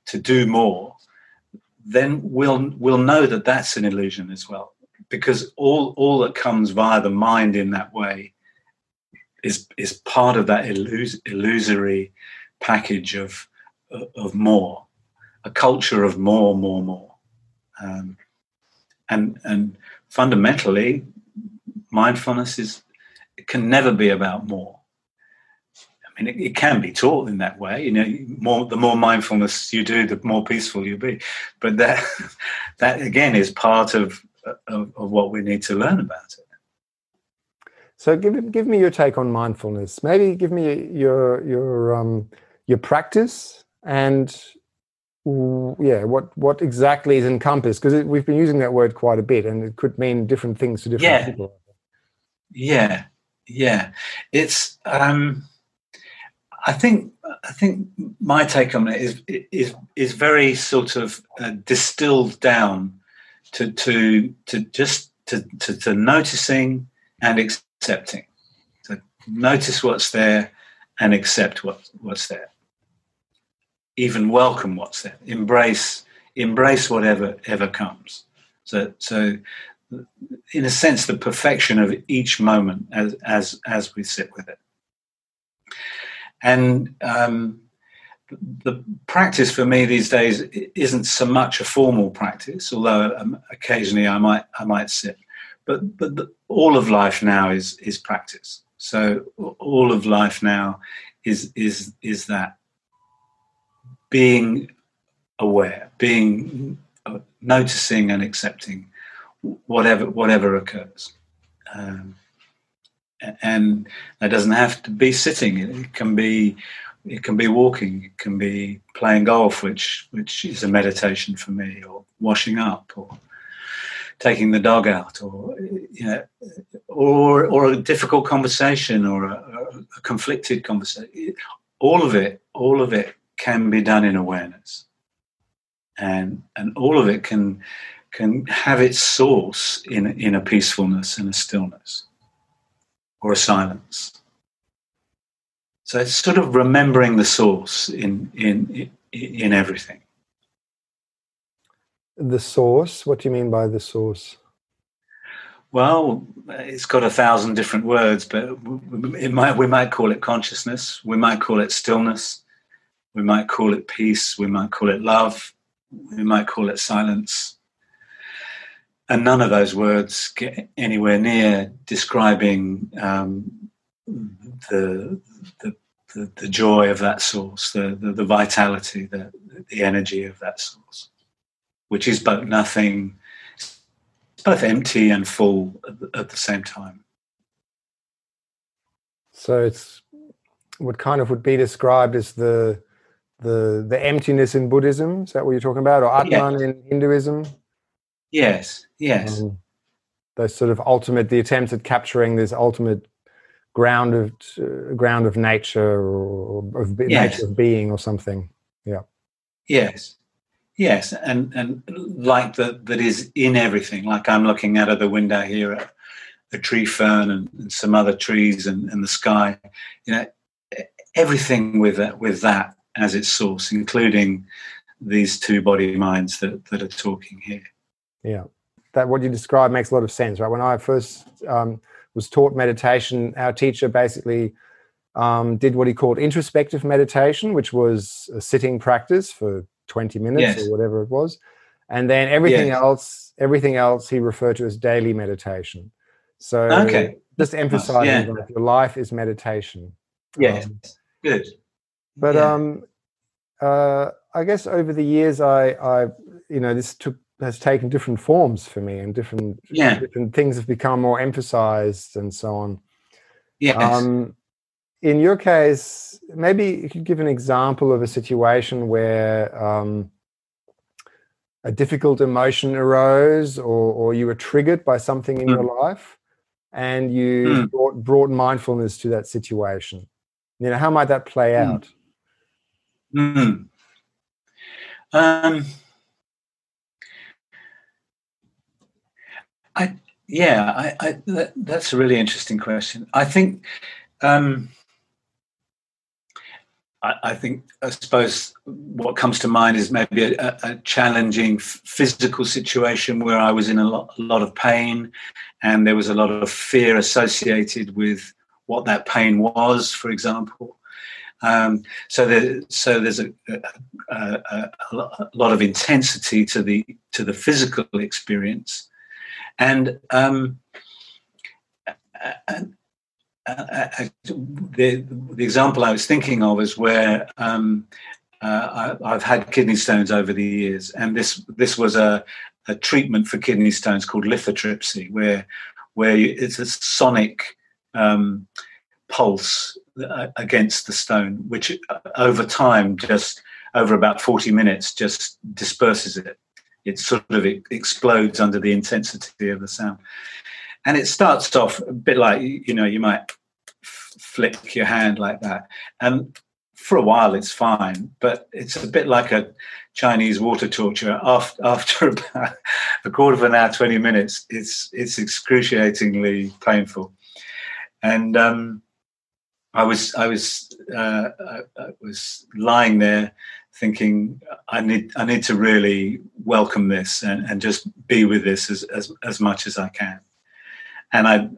S2: to do more, then we'll we'll know that that's an illusion as well, because all all that comes via the mind in that way is is part of that illus- illusory package of of more, a culture of more, more, more, um, and and fundamentally, mindfulness is can never be about more. Mean, it, it, can be taught in that way. You know, more the more mindfulness you do, the more peaceful you'll be. But that [LAUGHS] that again is part of of, of what we need to learn about it.
S1: So give give me your take on mindfulness. Maybe give me your your um, your practice and yeah, what what exactly is encompassed? Because we've been using that word quite a bit, and it could mean different things to different
S2: yeah.
S1: people.
S2: Yeah, yeah. It's um, I think I think my take on it is is is very sort of uh, distilled down to to to just to, to, to noticing and accepting. So notice what's there and accept what what's there. Even welcome what's there. Embrace embrace whatever ever comes. So so in a sense the perfection of each moment as as as we sit with it and um, the practice for me these days isn't so much a formal practice although um, occasionally i might i might sit. But but the, all of life now is is practice. So all of life now is is is that being aware being uh, noticing and accepting whatever whatever occurs. Um, and that doesn't have to be sitting. It can be it can be walking. It can be playing golf which which is a meditation for me or washing up or taking the dog out or you know or or a difficult conversation or a, a conflicted conversation. All of it all of it can be done in awareness. And and all of it can can have its source in in a peacefulness and a stillness or a silence. So it's sort of remembering the source in in in everything.
S1: The source. What do you mean by the source?
S2: Well, it's got a thousand different words, but it might we might call it consciousness. We might call it stillness. We might call it peace. We might call it love. We might call it silence and none of those words get anywhere near describing um, the, the, the, the joy of that source, the, the, the vitality, the, the energy of that source, which is both nothing, both empty and full at the, at the same time.
S1: So it's what kind of would be described as the the the emptiness in Buddhism. Is that what you're talking about, or Atman yeah. in Hinduism?
S2: Yes, yes. Um,
S1: those sort of ultimate, the attempts at capturing this ultimate ground of uh, ground of nature or of yes. nature of being or something. Yeah.
S2: Yes. Yes, and and like that that is in everything. Like I'm looking out of the window here at a tree fern and, and some other trees and, and the sky. You know, everything with that with that as its source, including these two body minds that, that are talking here.
S1: Yeah. that what you described makes a lot of sense, right? When I first um, was taught meditation, our teacher basically um, did what he called introspective meditation, which was a sitting practice for 20 minutes yes. or whatever it was. And then everything yes. else, everything else he referred to as daily meditation. So okay. just emphasizing yeah. that your life is meditation.
S2: Yes. Um, Good.
S1: But yeah. um uh I guess over the years I I you know this took has taken different forms for me and different yeah. different things have become more emphasized and so on.
S2: Yes. Um,
S1: in your case, maybe you could give an example of a situation where um, a difficult emotion arose or, or you were triggered by something in mm. your life and you mm. brought, brought mindfulness to that situation. You know, how might that play mm. out?
S2: Mm. Um, I yeah, I, I that, that's a really interesting question. I think um, I, think I suppose what comes to mind is maybe a, a challenging physical situation where I was in a lot, a lot of pain, and there was a lot of fear associated with what that pain was, for example. Um, so, there, so there's a, a, a, lot of intensity to the to the physical experience, and um, and, uh, the, the example I was thinking of is where um, uh, I, have had kidney stones over the years, and this this was a, a treatment for kidney stones called lithotripsy, where where it's a sonic um, pulse uh, against the stone, which uh, over time, just over about forty minutes, just disperses it. It sort of explodes under the intensity of the sound. And it starts off a bit like you know you might flick your hand like that. And for a while it's fine but it's a bit like a chinese water torture. After, after [LAUGHS] about a quarter of an hour 20 minutes it's it's excruciatingly painful. And um, i was i was uh, I, I was lying there thinking I need I need to really welcome this and, and just be with this as, as as much as I can and I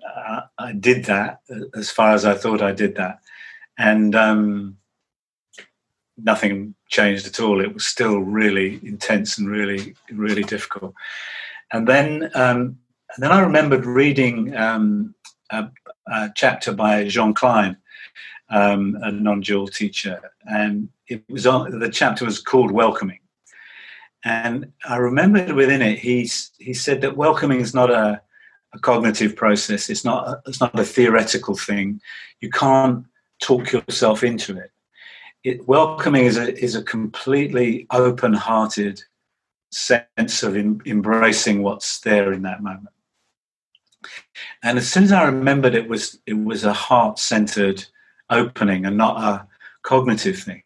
S2: I did that as far as I thought I did that, and um, nothing changed at all. It was still really intense and really really difficult. And then um, and then I remembered reading um, a, a, chapter by Jean Klein, um, a non-dual teacher, and it was on the chapter was called Welcoming. And I remembered within it, he he said that welcoming is not a a cognitive process. It's not a, it's not a theoretical thing. You can't talk yourself into it. it welcoming is a is a completely open-hearted sense of in, embracing what's there in that moment. And as soon as I remembered it was it was a heart-centered opening and not a cognitive thing,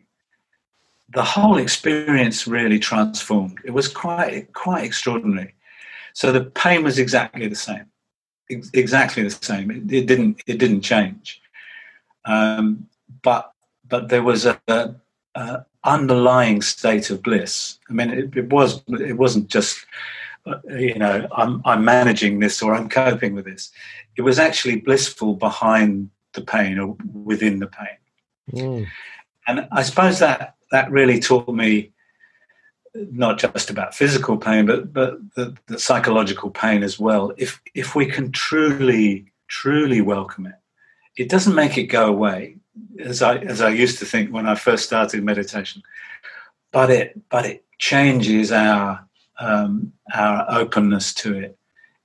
S2: the whole experience really transformed. It was quite quite extraordinary. So the pain was exactly the same ex- exactly the same. It, it, didn't it didn't change, um, but but there was a, a, a, underlying state of bliss. I mean, it, it was it wasn't just uh, you know I'm I'm managing this or I'm coping with this. It was actually blissful behind the pain or within the pain. Mm. And I suppose that that really taught me not just about physical pain, but but the, the, psychological pain as well. If if we can truly truly welcome it, it doesn't make it go away, as I as I used to think when I first started meditation. But it but it changes our um, our openness to it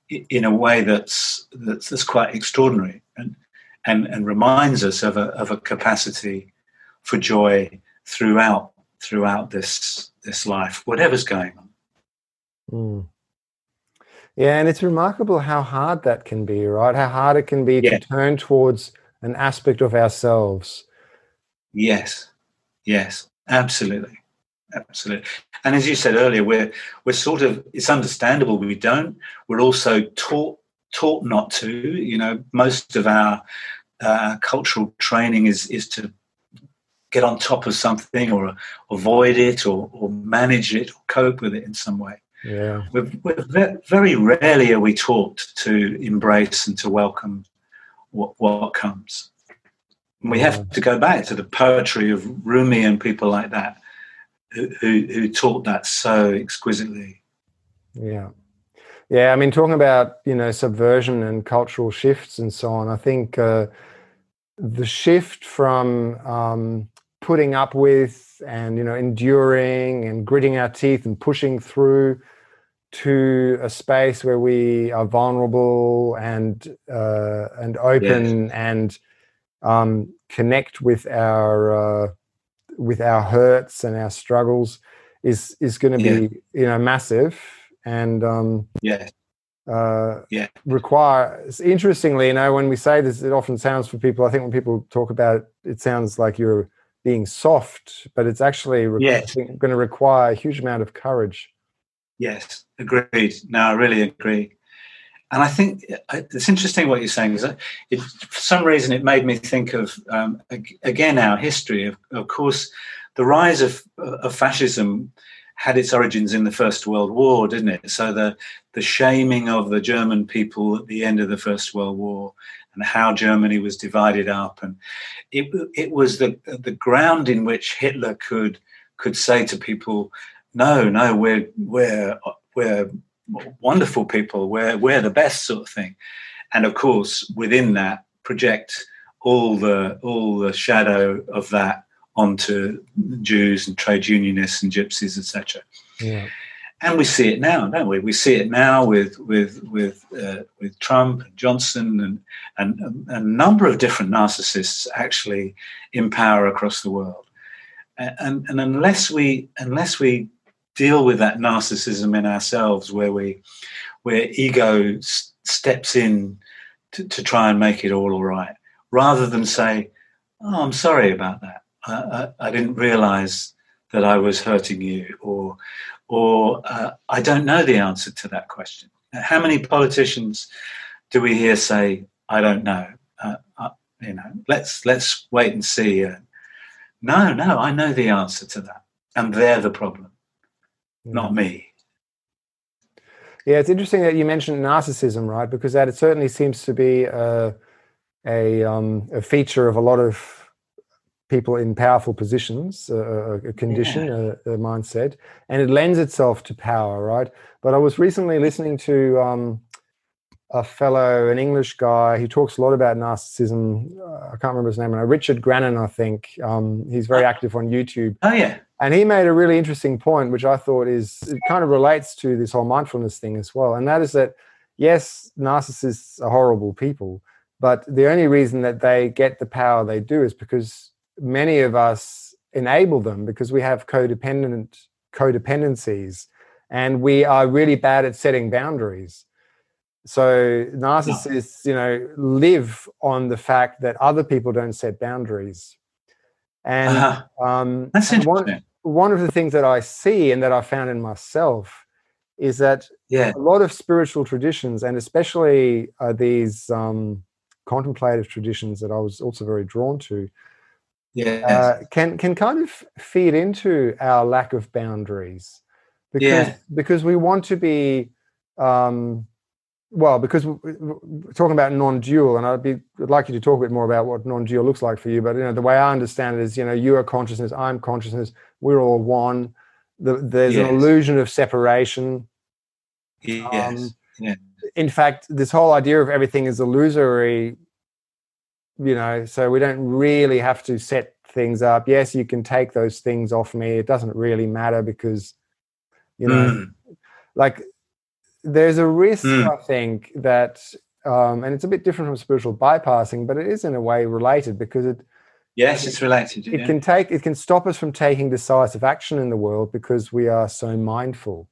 S2: in a way that's that's, that's quite extraordinary and and reminds us of a of a capacity for joy throughout throughout this this life, whatever's going on.
S1: Mm. Yeah, and it's remarkable how hard that can be, right? How hard it can be yeah. to turn towards an aspect of ourselves.
S2: Yes, yes, absolutely, absolutely. And as you said earlier, we're we're sort of it's understandable we don't. We're also taught taught not to. You know, most of our uh, cultural training is is to get on top of something or avoid it or, or manage it or cope with it in some way.
S1: Yeah.
S2: We're, we're very rarely are we taught to embrace and to welcome what, what comes. And we have to go back to the poetry of Rumi and people like that who, who, who taught that so exquisitely.
S1: Yeah. Yeah, I mean, talking about you know subversion and cultural shifts and so on, I think uh, the shift from um, putting up with and you know enduring and gritting our teeth and pushing through to a space where we are vulnerable and uh, and open yes. and um, connect with our uh, with our hurts and our struggles is is going to yeah. be you know massive and um,
S2: yeah.
S1: Uh,
S2: yeah.
S1: requires interestingly you know when we say this it often sounds for people i think when people talk about it it sounds like you're being soft but it's actually re-
S2: yes.
S1: going to require a huge amount of courage
S2: yes agreed no i really agree and i think it's interesting what you're saying is it, for some reason it made me think of um, again our history of, of course the rise of, of fascism had its origins in the First World War, didn't it? So the the shaming of the German people at the end of the First World War and how Germany was divided up, and it it was the the ground in which Hitler could could say to people, "No, no, we're we're we're wonderful people. We're we're the best," sort of thing, and of course within that project all the all the shadow of that onto Jews and trade unionists and gypsies, etc.
S1: Yeah.
S2: And we see it now, don't we? We see it now with with with uh, with Trump and Johnson and, and, and a number of different narcissists actually in power across the world. And, and unless we unless we deal with that narcissism in ourselves, where we where ego s- steps in to, to try and make it all all right, rather than say, "Oh, I'm sorry about that." I, I, didn't realize that I was hurting you, or, or uh, I don't know the answer to that question. How many politicians do we hear say, "I don't know"? Uh, uh, you know, let's let's wait and see. No, no, I know the answer to that, and they're the problem, yeah. not me.
S1: Yeah, it's interesting that you mentioned narcissism, right? Because that it certainly seems to be a a, um, a feature of a lot of people in powerful positions, uh, a condition, yeah. a, a, mindset, and it lends itself to power, right? But I was recently listening to um, a fellow, an English guy, he talks a lot about narcissism. Uh, I can't remember his name now, Richard Grannon, I think. Um, he's very active on YouTube.
S2: Oh, yeah.
S1: And he made a really interesting point, which I thought is, it kind of relates to this whole mindfulness thing as well. And that is that, yes, narcissists are horrible people, but the only reason that they get the power they do is because many of us enable them because we have codependent codependencies and we are really bad at setting boundaries so narcissists you know live on the fact that other people don't set boundaries and uh-huh. um,
S2: that's
S1: and
S2: interesting.
S1: One, one of the things that i see and that i found in myself is that
S2: yeah.
S1: a lot of spiritual traditions and especially uh, these um, contemplative traditions that i was also very drawn to
S2: yes.
S1: uh, can can kind of feed into our lack of boundaries because
S2: yeah.
S1: because we want to be um, well because we're talking about non-dual and I'd be I'd like you to talk a bit more about what non-dual looks like for you but you know the way I understand it is you know you are consciousness I'm consciousness we're all one the, there's yes. an illusion of separation
S2: yes. Um, yeah.
S1: in fact this whole idea of everything is illusory you know so we don't really have to set things up yes you can take those things off me it doesn't really matter because you know mm. like there's a risk mm. i think that um, and it's a bit different from spiritual bypassing but it is in a way related because it
S2: yes it's related
S1: it yeah. can take it can stop us from taking decisive action in the world because we are so mindful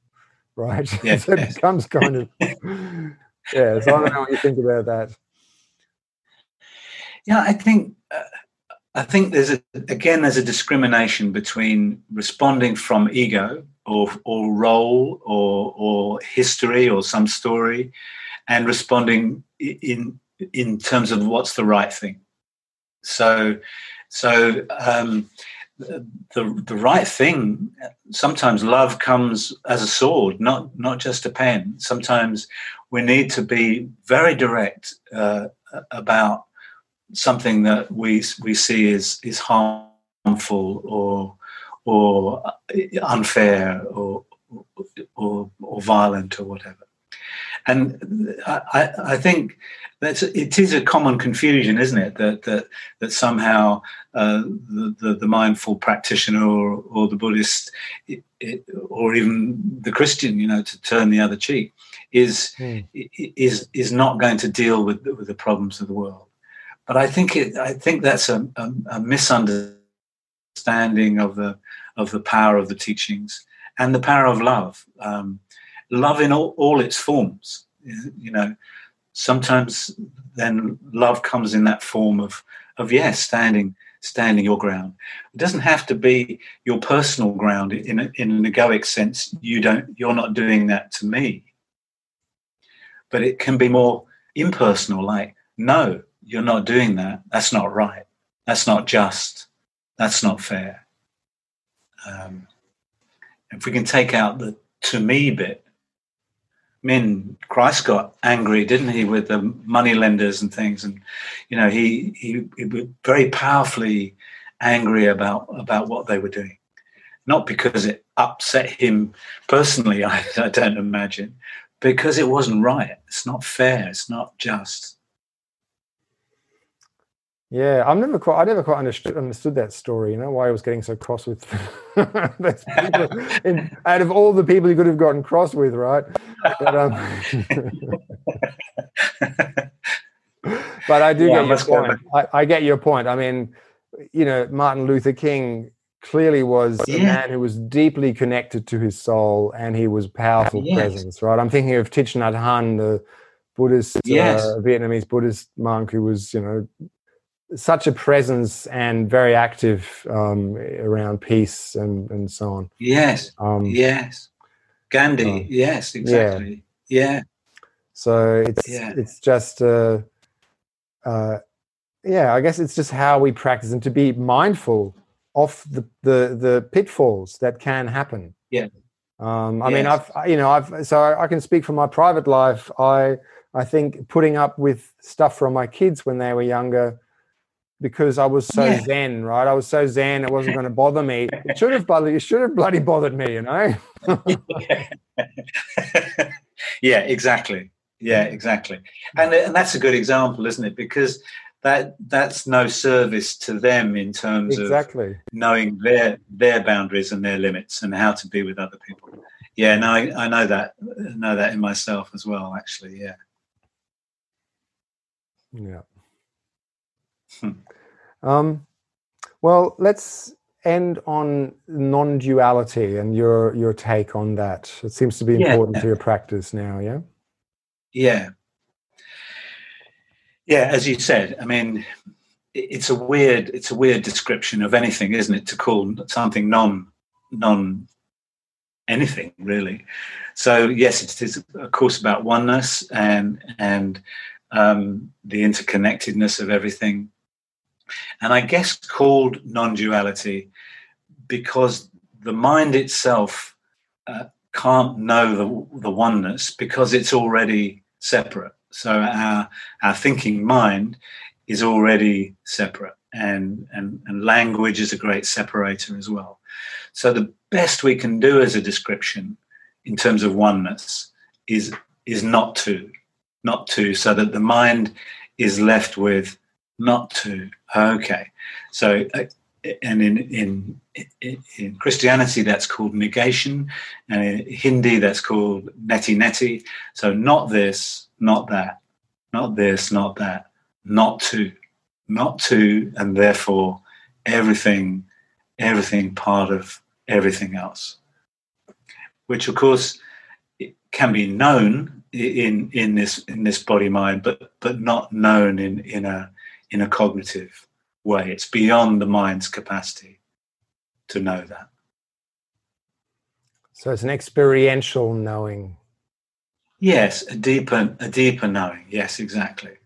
S1: right [LAUGHS]
S2: yes,
S1: so it
S2: yes.
S1: becomes kind of [LAUGHS] yeah so i don't know what you think about that
S2: yeah, I think uh, I think there's a again there's a discrimination between responding from ego or or role or or history or some story, and responding in in terms of what's the right thing. So so um, the, the right thing. Sometimes love comes as a sword, not not just a pen. Sometimes we need to be very direct uh, about something that we we see is is harmful or or unfair or or, or violent or whatever. And I, I think that's it is a common confusion, isn't it? That that that somehow uh, the, the, the mindful practitioner or, or the Buddhist it, it, or even the Christian, you know, to turn the other cheek, is mm. is is not going to deal with with the problems of the world. But I think it I think that's a, a, a misunderstanding of the of the power of the teachings and the power of love. Um, love in all, all its forms. You know, sometimes then love comes in that form of of yes, standing standing your ground. It doesn't have to be your personal ground in a, in an egoic sense. You don't. You're not doing that to me. But it can be more impersonal. Like, no, you're not doing that. That's not right. That's not just. That's not fair. Um, if we can take out the to me bit, I mean, Christ got angry, didn't he, with the money lenders and things, and you know, he he, he was very powerfully angry about about what they were doing, not because it upset him personally. [LAUGHS] I, I don't imagine, because it wasn't right. It's not fair. It's not just.
S1: Yeah, I've never quite, I never quite understood understood that story. You know why he was getting so cross with [LAUGHS] [LAUGHS] in, out of all the people he could have gotten cross with, right? But, um, [LAUGHS] but I do yeah, get your point. I, I, get your point. I mean, you know, Martin Luther King clearly was yeah. a man who was deeply connected to his soul, and he was powerful yes. presence, right? I'm thinking of Thich Nhat Hanh, the Buddhist, yes. uh, Vietnamese Buddhist monk who was, you know, such a presence and very active um, around peace and, and so on.
S2: Yes. Um, yes. Gandhi. Yes, exactly. Yeah. yeah.
S1: So it's yeah. it's just uh, uh, yeah, I guess it's just how we practice and to be mindful of the the, the pitfalls that can happen.
S2: Yeah.
S1: Um, I yes. mean, I've you know I've so I can speak from my private life. I I think putting up with stuff from my kids when they were younger because I was so yeah. zen, right? I was so zen, it wasn't going to bother me. It should have bloody, it should have bloody bothered me, you know. [LAUGHS]
S2: yeah. exactly. Yeah, exactly. And and that's a good example, isn't it? Because that that's no service to them in terms
S1: exactly.
S2: of knowing their their boundaries and their limits and how to be with other people. Yeah, no, I, I know that I know that in myself as well. Actually, yeah.
S1: Yeah. Hmm. Um, well, let's end on non-duality and your your take on that. It seems to be important yeah. to your practice now. Yeah.
S2: Yeah. Yeah, as you said, I mean, it's a weird it's a weird description of anything, isn't it? To call something non non anything really. So yes, it is of course about oneness and and um, the interconnectedness of everything and I guess called non duality because the mind itself uh, can't know the, the oneness because it's already separate. So our, our thinking mind is already separate, and, and, and language is a great separator as well. So the best we can do as a description in terms of oneness is is not to, not to, so that the mind is left with not to. Okay, so uh, and in in in Christianity that's called negation, and in Hindi that's called neti neti. So not this, not that, not this, not that, not to, not to, and therefore everything, everything part of everything else, which of course can be known in in this in this body mind, but but not known in in a in a cognitive way. It's beyond the mind's capacity to know that.
S1: So it's an experiential knowing.
S2: Yes, a deeper a deeper knowing. Yes, exactly.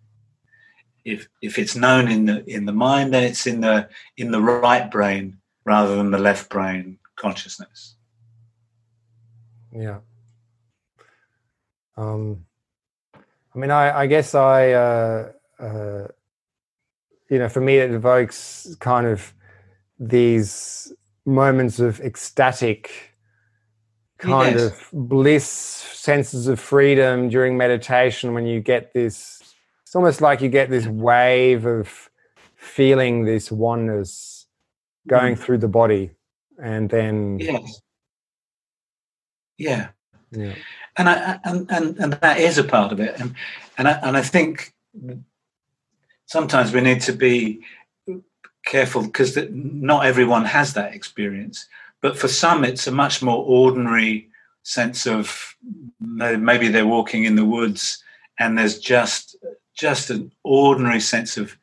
S2: If if it's known in the in the mind, then it's in the in the right brain rather than the left brain consciousness.
S1: Yeah. Um, I mean, I, I guess I, uh, uh, you know, for me, it evokes kind of these moments of ecstatic kind yes. of bliss, senses of freedom during meditation when you get this, it's almost like you get this wave of feeling this oneness going mm. through the body. And then.
S2: Yes. Yeah. Yeah. And I and, and and that is a part of it. And and I and I think sometimes we need to be careful because not everyone has that experience. But for some, it's a much more ordinary sense of maybe they're walking in the woods and there's just just an ordinary sense of,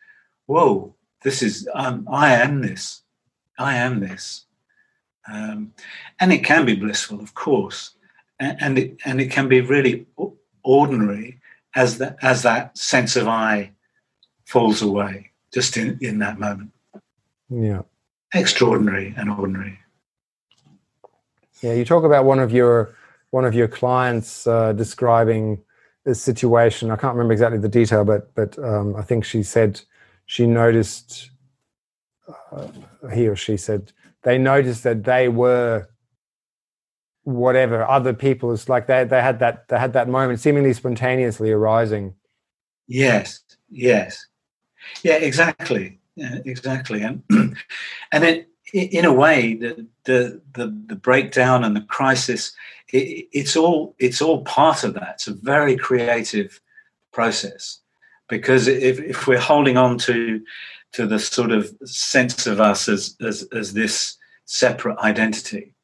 S2: whoa, this is um, I am this, I am this, um, and it can be blissful, of course, and, and it and it can be really ordinary as that as that sense of I falls away just in, in that moment.
S1: Yeah.
S2: Extraordinary and ordinary.
S1: Yeah, you talk about one of your one of your clients uh, describing this situation. I can't remember exactly the detail, but but um, I think she said she noticed uh, he or she said they noticed that they were whatever other people. It's like they they had that they had that moment seemingly spontaneously arising.
S2: Yes, yes, yeah, exactly, yeah, exactly, and [CLEARS THROAT] and it in a way, the the the, the breakdown and the crisis, it, it's all it's all part of that. It's a very creative process because if if we're holding on to to the sort of sense of us as as, as this separate identity,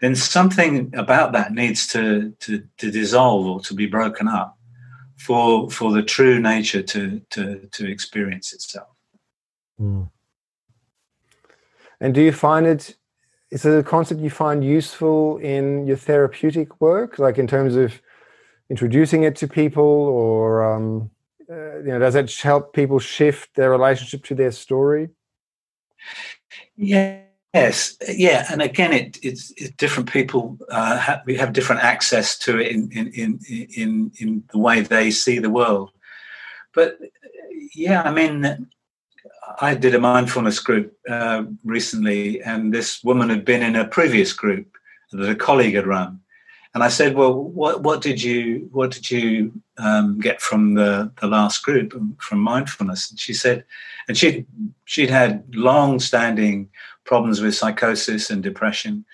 S2: then something about that needs to, to to dissolve or to be broken up for for the true nature to to to experience itself.
S1: Mm. And do you find it, is it a concept you find useful in your therapeutic work, like in terms of introducing it to people or, um, uh, you know, does it help people shift their relationship to their story?
S2: Yeah. Yes, yeah, and again, it, it's, different people. Uh, have, we have different access to it in, in in in in the way they see the world. But yeah, I mean, I did a mindfulness group uh, recently, and this woman had been in a previous group that a colleague had run. And I said, "Well, what, what did you what did you um, get from the, the last group um, from mindfulness?" And she said, and she she'd had long standing problems with psychosis and depression,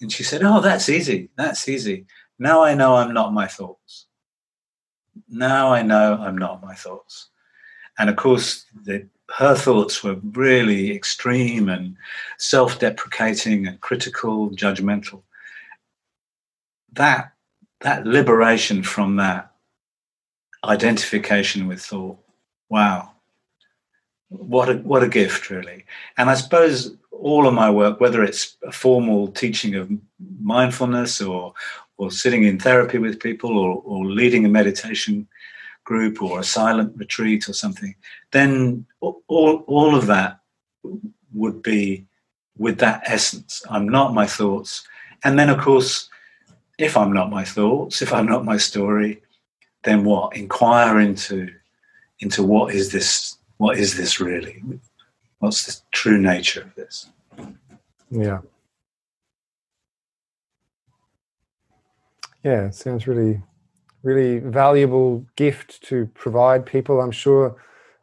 S2: and she said, "Oh, that's easy. That's easy. Now I know I'm not my thoughts. Now I know I'm not my thoughts." And of course, the her thoughts were really extreme and self deprecating and critical, judgmental. That, that liberation from that identification with thought, wow, what a, what a gift, really. And I suppose all of my work, whether it's a formal teaching of mindfulness or, or sitting in therapy with people or, or leading a meditation group or a silent retreat or something, then all, all of that would be with that essence. I'm not my thoughts. And then, of course, if I'm not my thoughts, if I'm not my story, then what? Inquire into into what is this? What is this really? What's the true nature of this?
S1: Yeah. Yeah, it sounds really really valuable gift to provide people. I'm sure,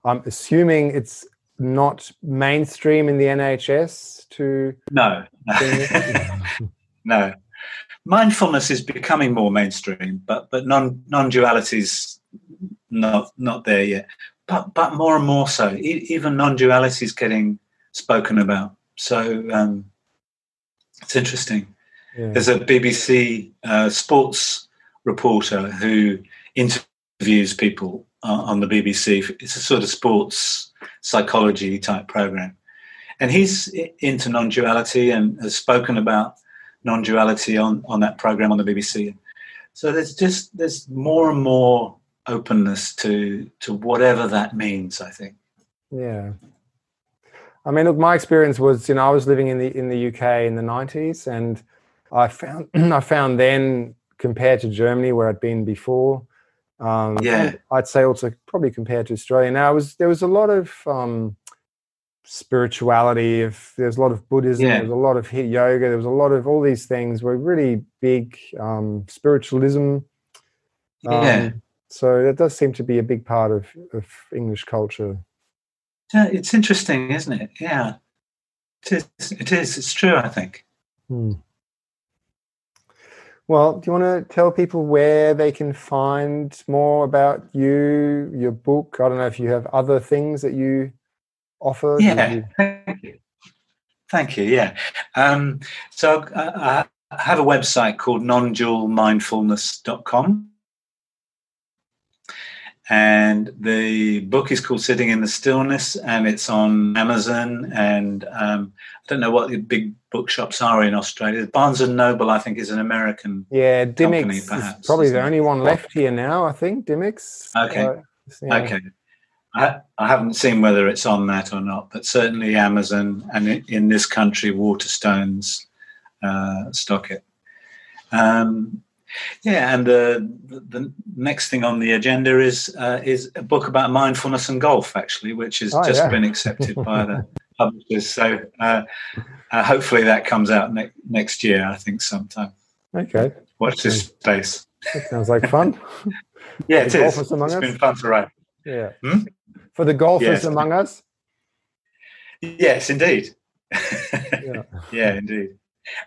S1: I'm assuming it's not mainstream in the NHS to.
S2: No, [LAUGHS] no. Mindfulness is becoming more mainstream, but but non non duality's not not there yet. But but more and more so. E- even non duality is getting spoken about. So um, it's interesting. Yeah. There's a BBC uh, sports reporter who interviews people on the BBC. It's a sort of sports psychology type program. And he's into non duality and has spoken about non duality on, on that program on the BBC. So there's just there's more and more openness to to whatever that means, I think.
S1: Yeah. I mean, look, my experience was, you know, I was living in the in the UK in the '90s, and I found [CLEARS THROAT] I found then compared to Germany where I'd been before, um,
S2: Yeah.
S1: I'd say also probably compared to Australia. Now, it was there was a lot of um, spirituality. If there's a lot of Buddhism,
S2: Yeah.
S1: there was a lot of hit yoga. There was a lot of all these things were really big um, spiritualism.
S2: Yeah.
S1: So that does seem to be a big part of, of English culture.
S2: Yeah, it's interesting, isn't it? Yeah, it is. It is. It's true. I think.
S1: Hmm. Well, do you want to tell people where they can find more about you, your book? I don't know if you have other things that you offer.
S2: Yeah.
S1: you-
S2: Thank you. Thank you. Yeah. Um, so uh, I have a website called nondualmindfulness.com. And the book is called Sitting in the Stillness, and it's on Amazon. And um, I don't know what the big bookshops are in Australia. Barnes and Noble, I think, is an American.
S1: Yeah,
S2: Company,
S1: Dymocks is
S2: perhaps,
S1: probably the only one left here now. I think Dymocks.
S2: Okay.
S1: Uh, yeah.
S2: Okay. I, I haven't seen whether it's on that or not, but certainly Amazon and in, in this country, Waterstones uh, stock it. Um, yeah, and the, the the next thing on the agenda is uh, is a book about mindfulness and golf, actually, which has
S1: Oh,
S2: just
S1: yeah.
S2: been accepted by the [LAUGHS] publishers. So uh, uh, hopefully that comes out ne- next year, I think, sometime.
S1: Okay,
S2: Watch this space.
S1: that sounds like fun. [LAUGHS]
S2: Yeah, it is.
S1: golfers among
S2: It's
S1: us?
S2: been fun to write.
S1: yeah.
S2: Hmm?
S1: For the golfers
S2: Yes.
S1: among us.
S2: Yes, indeed. [LAUGHS]
S1: Yeah.
S2: yeah, indeed.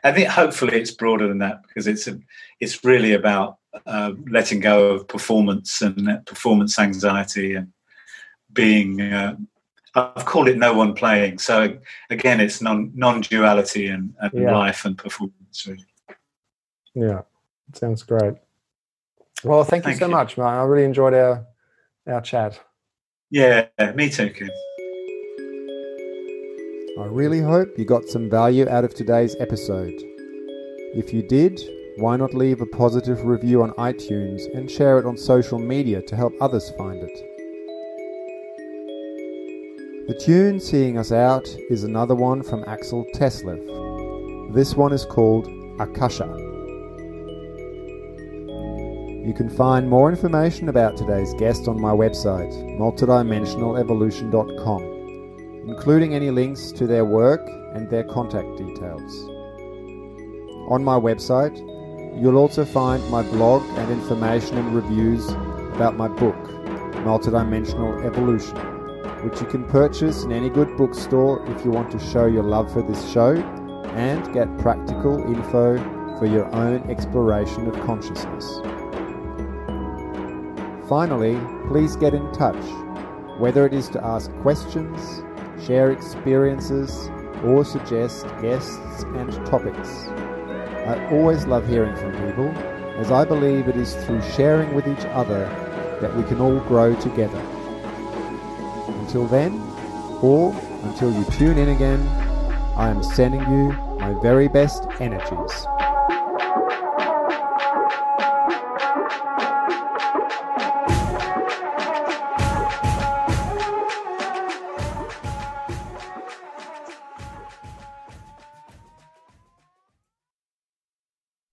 S2: I think hopefully it's broader than that because it's a, it's really about uh, letting go of performance and performance anxiety and being. Uh, I've called it no one playing. So again, it's non non duality and, and
S1: Yeah.
S2: life and performance. Really.
S1: Yeah, sounds great. Well, thank, you
S2: Thank
S1: so
S2: you.
S1: much, man. I really enjoyed our our chat.
S2: Yeah, me too, Kim.
S3: I really hope you got some value out of today's episode. If you did, why not leave a positive review on iTunes and share it on social media to help others find it? The tune seeing us out is another one from Axel Teslev. This one is called Akasha. You can find more information about today's guest on my website, multidimensionalevolution.com including any links to their work and their contact details. On my website, you'll also find my blog and information and reviews about my book, Multidimensional Evolution, which you can purchase in any good bookstore if you want to show your love for this show and get practical info for your own exploration of consciousness. Finally, please get in touch, whether it is to ask questions, share experiences, or suggest guests and topics. I always love hearing from people, as I believe it is through sharing with each other that we can all grow together. Until then, or until you tune in again, I am sending you my very best energies.